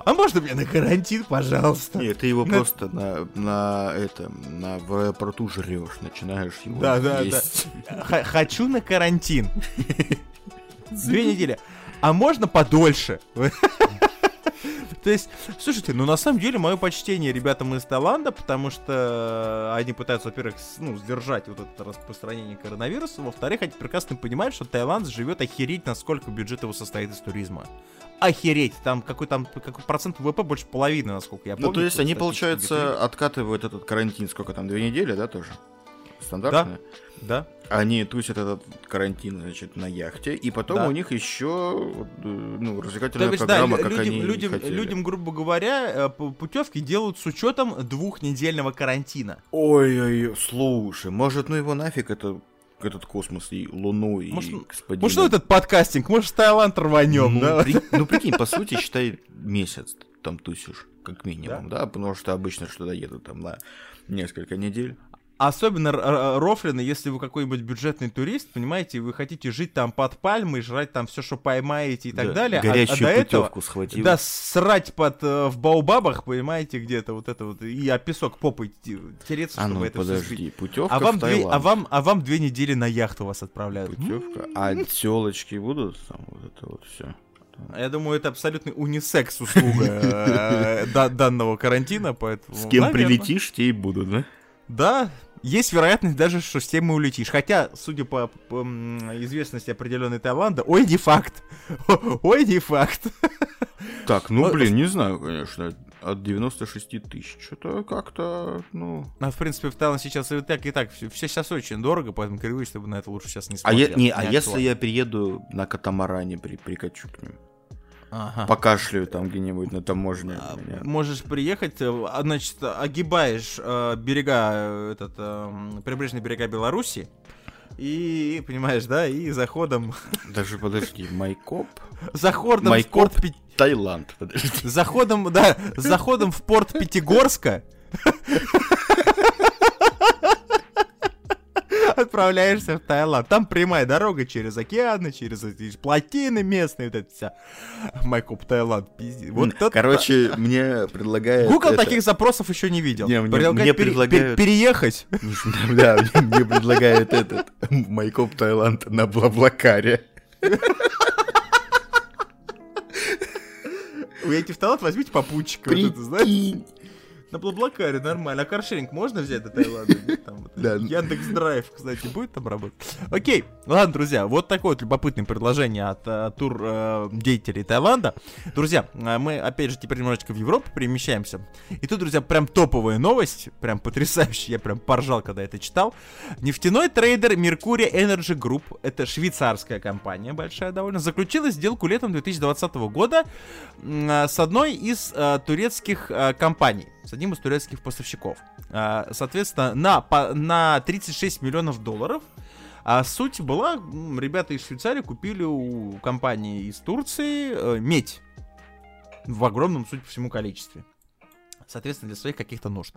а можно мне на карантин, пожалуйста? Нет, ты его просто на, на это, на, в аэропорту жрешь, начинаешь его Да, да, есть. Х- Хочу на карантин. Две недели. А можно подольше? То есть, слушайте, ну на самом деле мое почтение ребятам из Таиланда, потому что они пытаются, во-первых, ну, сдержать вот это распространение коронавируса, во-вторых, они прекрасно понимают, что Таиланд живет охереть, насколько бюджет его состоит из туризма. Охереть, там какой там какой процент ВВП больше половины, насколько я помню. Ну, то есть они, получается, откатывают этот карантин, сколько там, две недели, да, тоже? Стандартно? Да, Они тусят этот карантин, значит, на яхте, и потом Да. у них еще, э, ну, То развлекательная есть, да, программа, лю- как людям, они людям, хотели. людям, грубо говоря, э, путевки делают с учетом двухнедельного карантина. Ой-ой, слушай, может, ну его нафиг, это, этот космос и Луну, и Может, господина. Ну что этот подкастинг? Может, в Таиланд рванем, ну, да? при- ну, прикинь, по сути, считай, месяц там тусишь, как минимум, да? Потому что обычно что туда едут там на несколько недель. Особенно рофлины, если вы какой-нибудь бюджетный турист, понимаете, вы хотите жить там под пальмой, жрать там все, что поймаете и так Да, далее. а- а Горячую до этого- путевку схватил. Да, срать под, э, в баубабах, понимаете, где-то вот это вот, и о песок попой те- тереться, А чтобы ну, это подожди, сбить. путевка А вам, две, а, вам, а вам две недели на яхту вас отправляют. Путевка. А телочки будут там вот это вот все. Я думаю, это абсолютный унисекс услуга э, да- данного карантина, поэтому... С кем прилетишь, те и будут, да? Да, есть вероятность даже, что с тем и улетишь. Хотя, судя по, по, известности определенной Таиланда, ой, не факт. Ой, не факт. Так, ну Ой, блин, не знаю, конечно. От 96 тысяч. Что-то как-то, ну... А в принципе, в Таиланде сейчас и так, и так. Все, сейчас очень дорого, поэтому говорю, чтобы на это лучше сейчас не А, я, смотрел. не, а если я приеду на катамаране, при, прикачу к ним? Ага. покашляю там где-нибудь на таможне. А, Можешь приехать, э, а, значит, огибаешь э, берега, э, этот, э, прибрежные берега Беларуси, и, понимаешь, да, и заходом, Даже подожди, Майкоп? заходом в Майкоп, порт Пи- Таиланд, подожди. заходом, да, заходом в порт Пятигорска отправляешься в Таиланд. Там прямая дорога через океаны, через эти плотины местные, вот это вся. Майкоп, Таиланд, пиздец. Вот тот- Короче, мне предлагают... Google это- таких запросов еще не видел. Не, мне- мне пере- предлагают- пер- переехать. Да, мне- предлагают этот Майкоп Таиланд на Блаблакаре. Уедете в Таиланд, возьмите попутчика. вот это, знаешь. На Блаблакаре нормально. А каршеринг можно взять до Таиланда? Яндекс Драйв, кстати, будет там работать? Окей, ладно, друзья, вот такое вот любопытное предложение от э, тур э, деятелей Таиланда. Друзья, э, мы опять же теперь немножечко в Европу перемещаемся. И тут, друзья, прям топовая новость, прям потрясающая, я прям поржал, когда это читал. Нефтяной трейдер Mercury Energy Group, это швейцарская компания большая довольно, заключила сделку летом 2020 года с одной из турецких компаний, с одним из турецких поставщиков. А, Соответственно, на, на 36 миллионов долларов. А суть была, ребята из Швейцарии купили у компании из Турции э, медь в огромном, судя по всему, количестве. Соответственно, для своих каких-то нужд.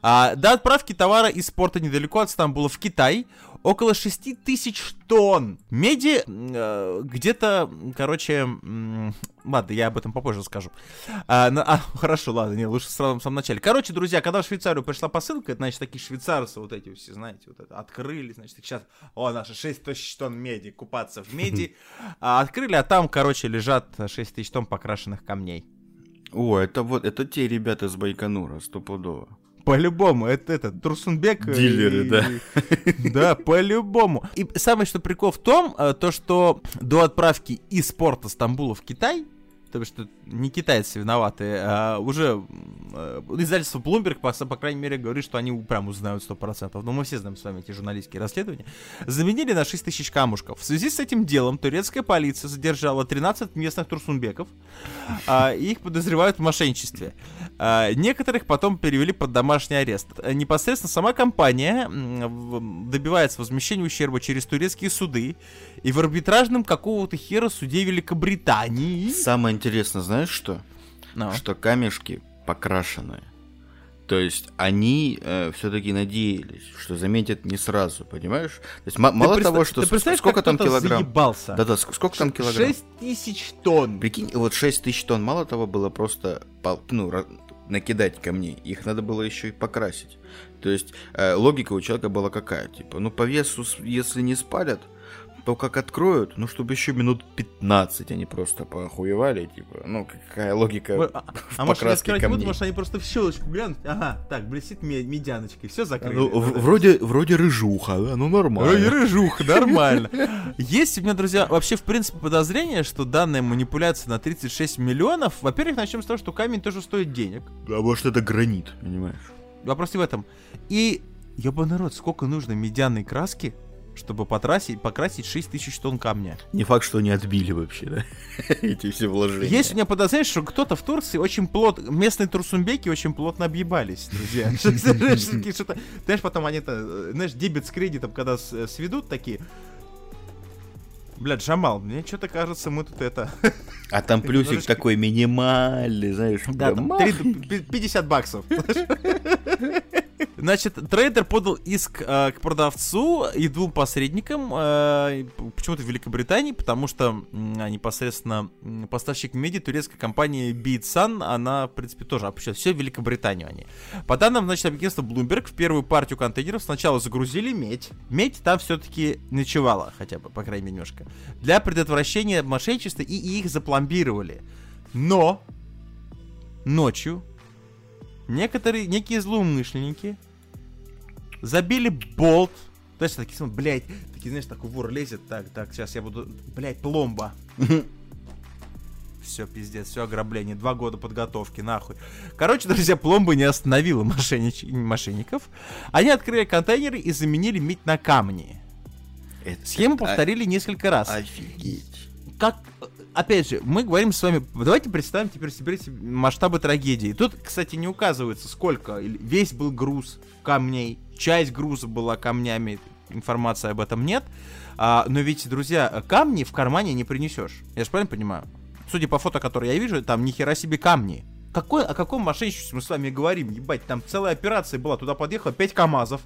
А, до отправки товара из порта недалеко от Стамбула в Китай около 6 тысяч тонн меди. э, где-то, короче, м, ладно, я об этом попозже скажу. А, на- а, хорошо, ладно, не, лучше сразу в самом начале. Короче, друзья, когда в Швейцарию пришла посылка, это, значит, такие швейцарцы вот эти все, знаете, вот это, открыли, значит, сейчас, о, наши 6 тысяч тонн меди, купаться в меди. А, открыли, а там, короче, лежат 6 тысяч тонн покрашенных камней. О, это вот, это те ребята с Байконура, стопудово. По-любому, это этот Турсунбек. э, Дилеры, и- да. Да, по-любому. И самое, что прикол в том, э, то, что до отправки из порта Стамбула в Китай, то что не китайцы виноваты, а уже э, издательство Bloomberg, по, по крайней мере, говорит, что они прям узнают 100%. Но мы все знаем с вами эти журналистские расследования. Заменили на 6 тысяч камушков. В связи с этим делом турецкая полиция задержала 13 местных турсунбеков, а, их подозревают в мошенничестве. А, Некоторых потом перевели под домашний арест. Непосредственно сама компания добивается возмещения ущерба через турецкие суды и в арбитражном какого-то хера суде Великобритании. Самое интересное, знаешь что? Ну. Что камешки покрашены. То есть они все-таки надеялись, что заметят не сразу, понимаешь? То есть мало представ- того, что ты представляешь, сколько там килограмм? заебался? Да-да, ск- сколько там килограмм? 6 тысяч тонн. Прикинь, вот 6 тысяч тонн, мало того, было просто ну, накидать камней, их надо было еще и покрасить. То есть э, логика у человека была какая? Типа, ну по весу, если не спалят, то как откроют, ну чтобы еще минут 15 они просто поохуевали, типа, ну какая логика А, а может они открывать будут, может они просто в щелочку глянут, ага, так, блестит ме- медяночкой, все закрыли. Ну, Вот в- это. вроде, вроде рыжуха, да, ну нормально. Ой, рыжух, нормально. Есть у меня, друзья, вообще, в принципе, подозрение, что данная манипуляция на 36 миллионов, во-первых, начнем с того, что камень тоже стоит денег. А может это гранит, понимаешь? Вопрос не в этом. И, ебаный рот, сколько нужно медианной краски, чтобы потрасить, покрасить 6 тысяч тонн камня? Не факт, что они отбили вообще, да? Эти все вложения. Есть у меня подозрение, что кто-то в Турции очень плотно, местные турсумбеки очень плотно объебались, друзья. Знаешь, потом они это, знаешь, дебет с кредитом, когда с- сведут такие, Блядь, Джамал, мне что-то кажется, мы тут это... А там плюсик Немножечко- такой минимальный, знаешь, Да, там мах. 3 50 баксов. Значит, трейдер подал иск э, к продавцу и двум посредникам, э, почему-то в Великобритании, потому что а, непосредственно поставщик меди турецкая компания Beatsun, она, в принципе, тоже общается. Все в Великобританию они. По данным, значит, агентства Bloomberg, в первую партию контейнеров сначала загрузили медь. Медь там все-таки ночевала, хотя бы, по крайней мере, немножко. Для предотвращения мошенничества и их запломбировали. Но ночью некоторые, некие злоумышленники забили болт. Знаешь, такие, смотри, блядь, такие, знаешь, такой вор лезет, так, так, сейчас я буду, блядь, пломба. Все, пиздец, все ограбление, два года подготовки, нахуй. Короче, друзья, пломба не остановила мошеннич- мошенников. Они открыли контейнеры и заменили медь на камни. Это- Схему а- повторили несколько раз. Офигеть. Как... опять же, мы говорим с вами, давайте представим теперь себе масштабы трагедии. Тут, кстати, не указывается, сколько, весь был груз камней, часть груза была камнями, информации об этом нет. А, но ведь, друзья, камни в кармане не принесешь. Я же правильно понимаю? Судя по фото, которое я вижу, там ни хера себе камни. Какой, о каком мошенничестве мы с вами говорим? Ебать, там целая операция была. Туда подъехало 5 КАМАЗов.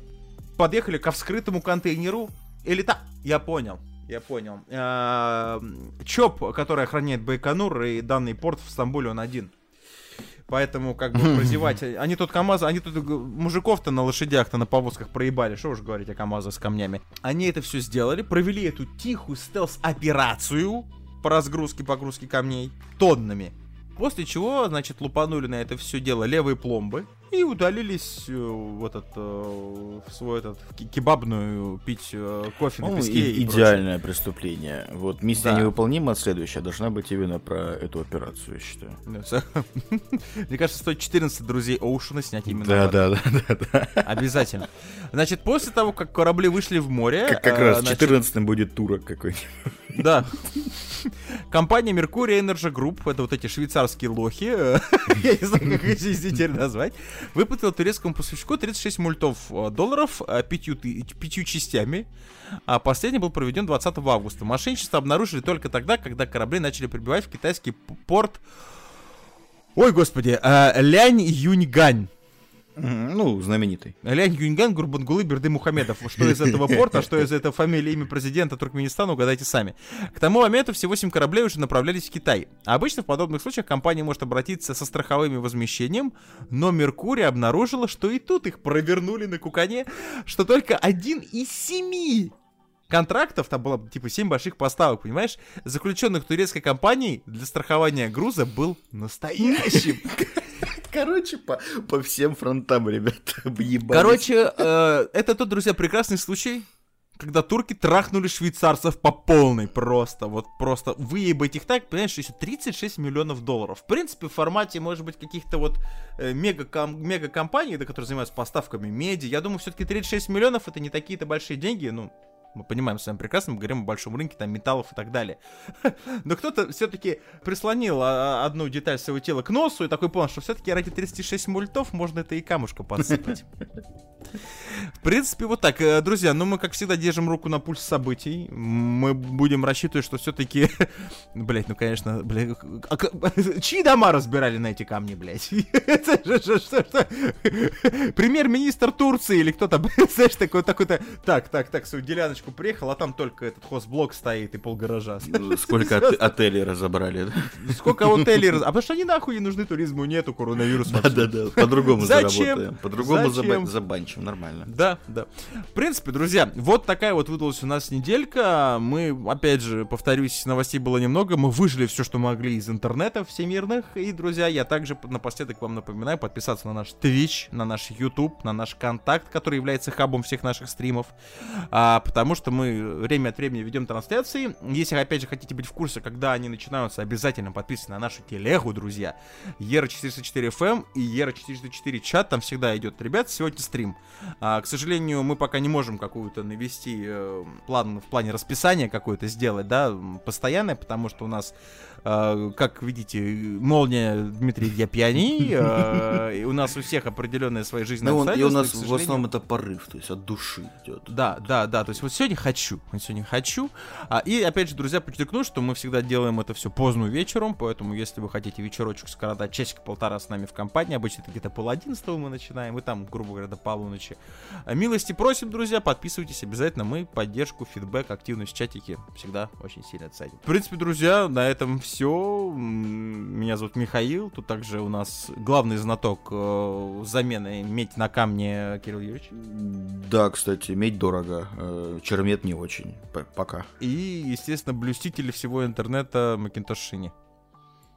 Подъехали ко вскрытому контейнеру. Или так... Я понял. Я понял. А, ЧОП, который охраняет Байконур и данный порт в Стамбуле, он один. Поэтому, как бы, прозевать... Они тут КамАЗы, они тут мужиков-то на лошадях-то, на повозках проебали. Что уж говорить о КамАЗах с камнями. Они это все сделали, провели эту тихую стелс-операцию по разгрузке, погрузке камней тоннами. После чего, значит, лупанули на это все дело левые пломбы и удалились э, в этот э, в свой этот в кебабную пить э, кофе на песке. и- и идеальное преступление. Вот миссия Да. невыполнима, следующая должна быть именно про эту операцию, я считаю. прочее. Мне кажется, стоит 14 друзей Оушена снять именно Да, да, да, да, да. Обязательно. Значит, после того, как корабли вышли в море... Как, как раз значит, 14 будет турок какой-нибудь. Да. Компания Mercury Energy Group, это вот эти швейцарские лохи, э, я не знаю, как их здесь теперь назвать, выплатила турецкому поставщику 36 мультов э, долларов э, пятью, пятью частями, а последний был проведен 20 августа. Мошенничество обнаружили только тогда, когда корабли начали прибывать в китайский порт Ой, господи, э, Лянь Юньгань. Ну, знаменитый. Лянь Юньган Гурбангулы Берды Мухамедов. Что из этого порта, что из этого фамилии, имя президента Туркменистана, угадайте сами. К тому моменту все 8 кораблей уже направлялись в Китай. А обычно в подобных случаях компания может обратиться со страховыми возмещением, но Меркурий обнаружила, что и тут их провернули на кукане, что только один из семи контрактов, там было типа 7 больших поставок, понимаешь, заключенных турецкой компанией для страхования груза был настоящим. Короче, по, по всем фронтам, ребята, объебались. Короче, э, это тот, друзья, прекрасный случай, когда турки трахнули швейцарцев по полной просто, вот просто выебать их так, понимаешь, еще 36 миллионов долларов. В принципе, в формате, может быть, каких-то вот э, мега-ком- мега-компаний, да, которые занимаются поставками меди, я думаю, все-таки 36 миллионов это не такие-то большие деньги, ну, мы понимаем с вами прекрасно, мы говорим о большом рынке, там, металлов и так далее. Но кто-то все-таки прислонил а, одну деталь своего тела к носу и такой понял, что все-таки ради 36 мультов можно это и камушка подсыпать. В принципе, вот так. Э, Друзья, ну мы, как всегда, держим руку на пульс событий. Мы будем рассчитывать, что все-таки... Блять, ну, конечно, блядь... к- Чьи дома разбирали на эти камни, блядь? Это же- что-? Премьер-министр Турции или кто-то, знаешь, такой, такой-то... Так, так, так, свою деляночку приехал, а там только этот хозблок стоит и полгаража. Ну, Сколько от- отелей разобрали? Сколько отелей... раз- А потому что они нахуй не нужны туризму, нету коронавируса. Да-да-да, по-другому заработаем. По-другому Зачем? Забанчим, нормально. Да, да. В принципе, друзья, вот такая вот выдалась у нас неделька. Мы, опять же, повторюсь, новостей было немного. Мы выжили все, что могли из интернета всемирных. И, друзья, я также напоследок вам напоминаю подписаться на наш Twitch, на наш YouTube, на наш Контакт, который является хабом всех наших стримов. А, потому что мы время от времени ведем трансляции. Если, опять же, хотите быть в курсе, когда они начинаются, обязательно подписывайтесь на нашу телегу, друзья. Ера404FM и Ера404 чат, там всегда идет. Ребят, сегодня стрим. А, к сожалению, мы пока не можем какую-то навести э, план в плане расписания какое-то сделать, да, постоянное, потому что у нас, как видите, молния Дмитрий я пьяни, э, и у нас у всех определенные свои жизненные Ну, он- и у нас обстоятельства, в основном это порыв, то есть от души идет. да, да, да. То есть вот сегодня хочу. Вот сегодня хочу. А, и опять же, друзья, подчеркну, что мы всегда делаем это все поздно вечером. Поэтому, если вы хотите вечерочек скоротать часик-полтора с нами в компании, обычно это где-то пол одиннадцатого мы начинаем, и там, грубо говоря, до полуночи. А, Милости просим, друзья, подписывайтесь обязательно. Мы поддержку, фидбэк, активность в чатике всегда очень сильно ценим. В принципе, друзья, на этом все. Меня зовут Михаил. Тут также у нас главный знаток э, замены медь на камне Кирилл Юрьевич. Да, кстати, медь дорого, э, чермет не очень. П- Пока. И, естественно, блюстители всего интернета Макинтош Шини.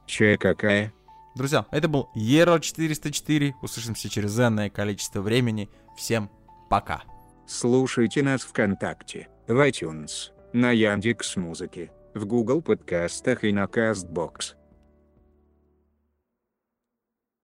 Че какая? Друзья, это был Ера 404. Услышимся через энное количество времени. Всем пока. Слушайте нас ВКонтакте, в iTunes, на Яндекс Музыке, в Google подкастах и на Castbox.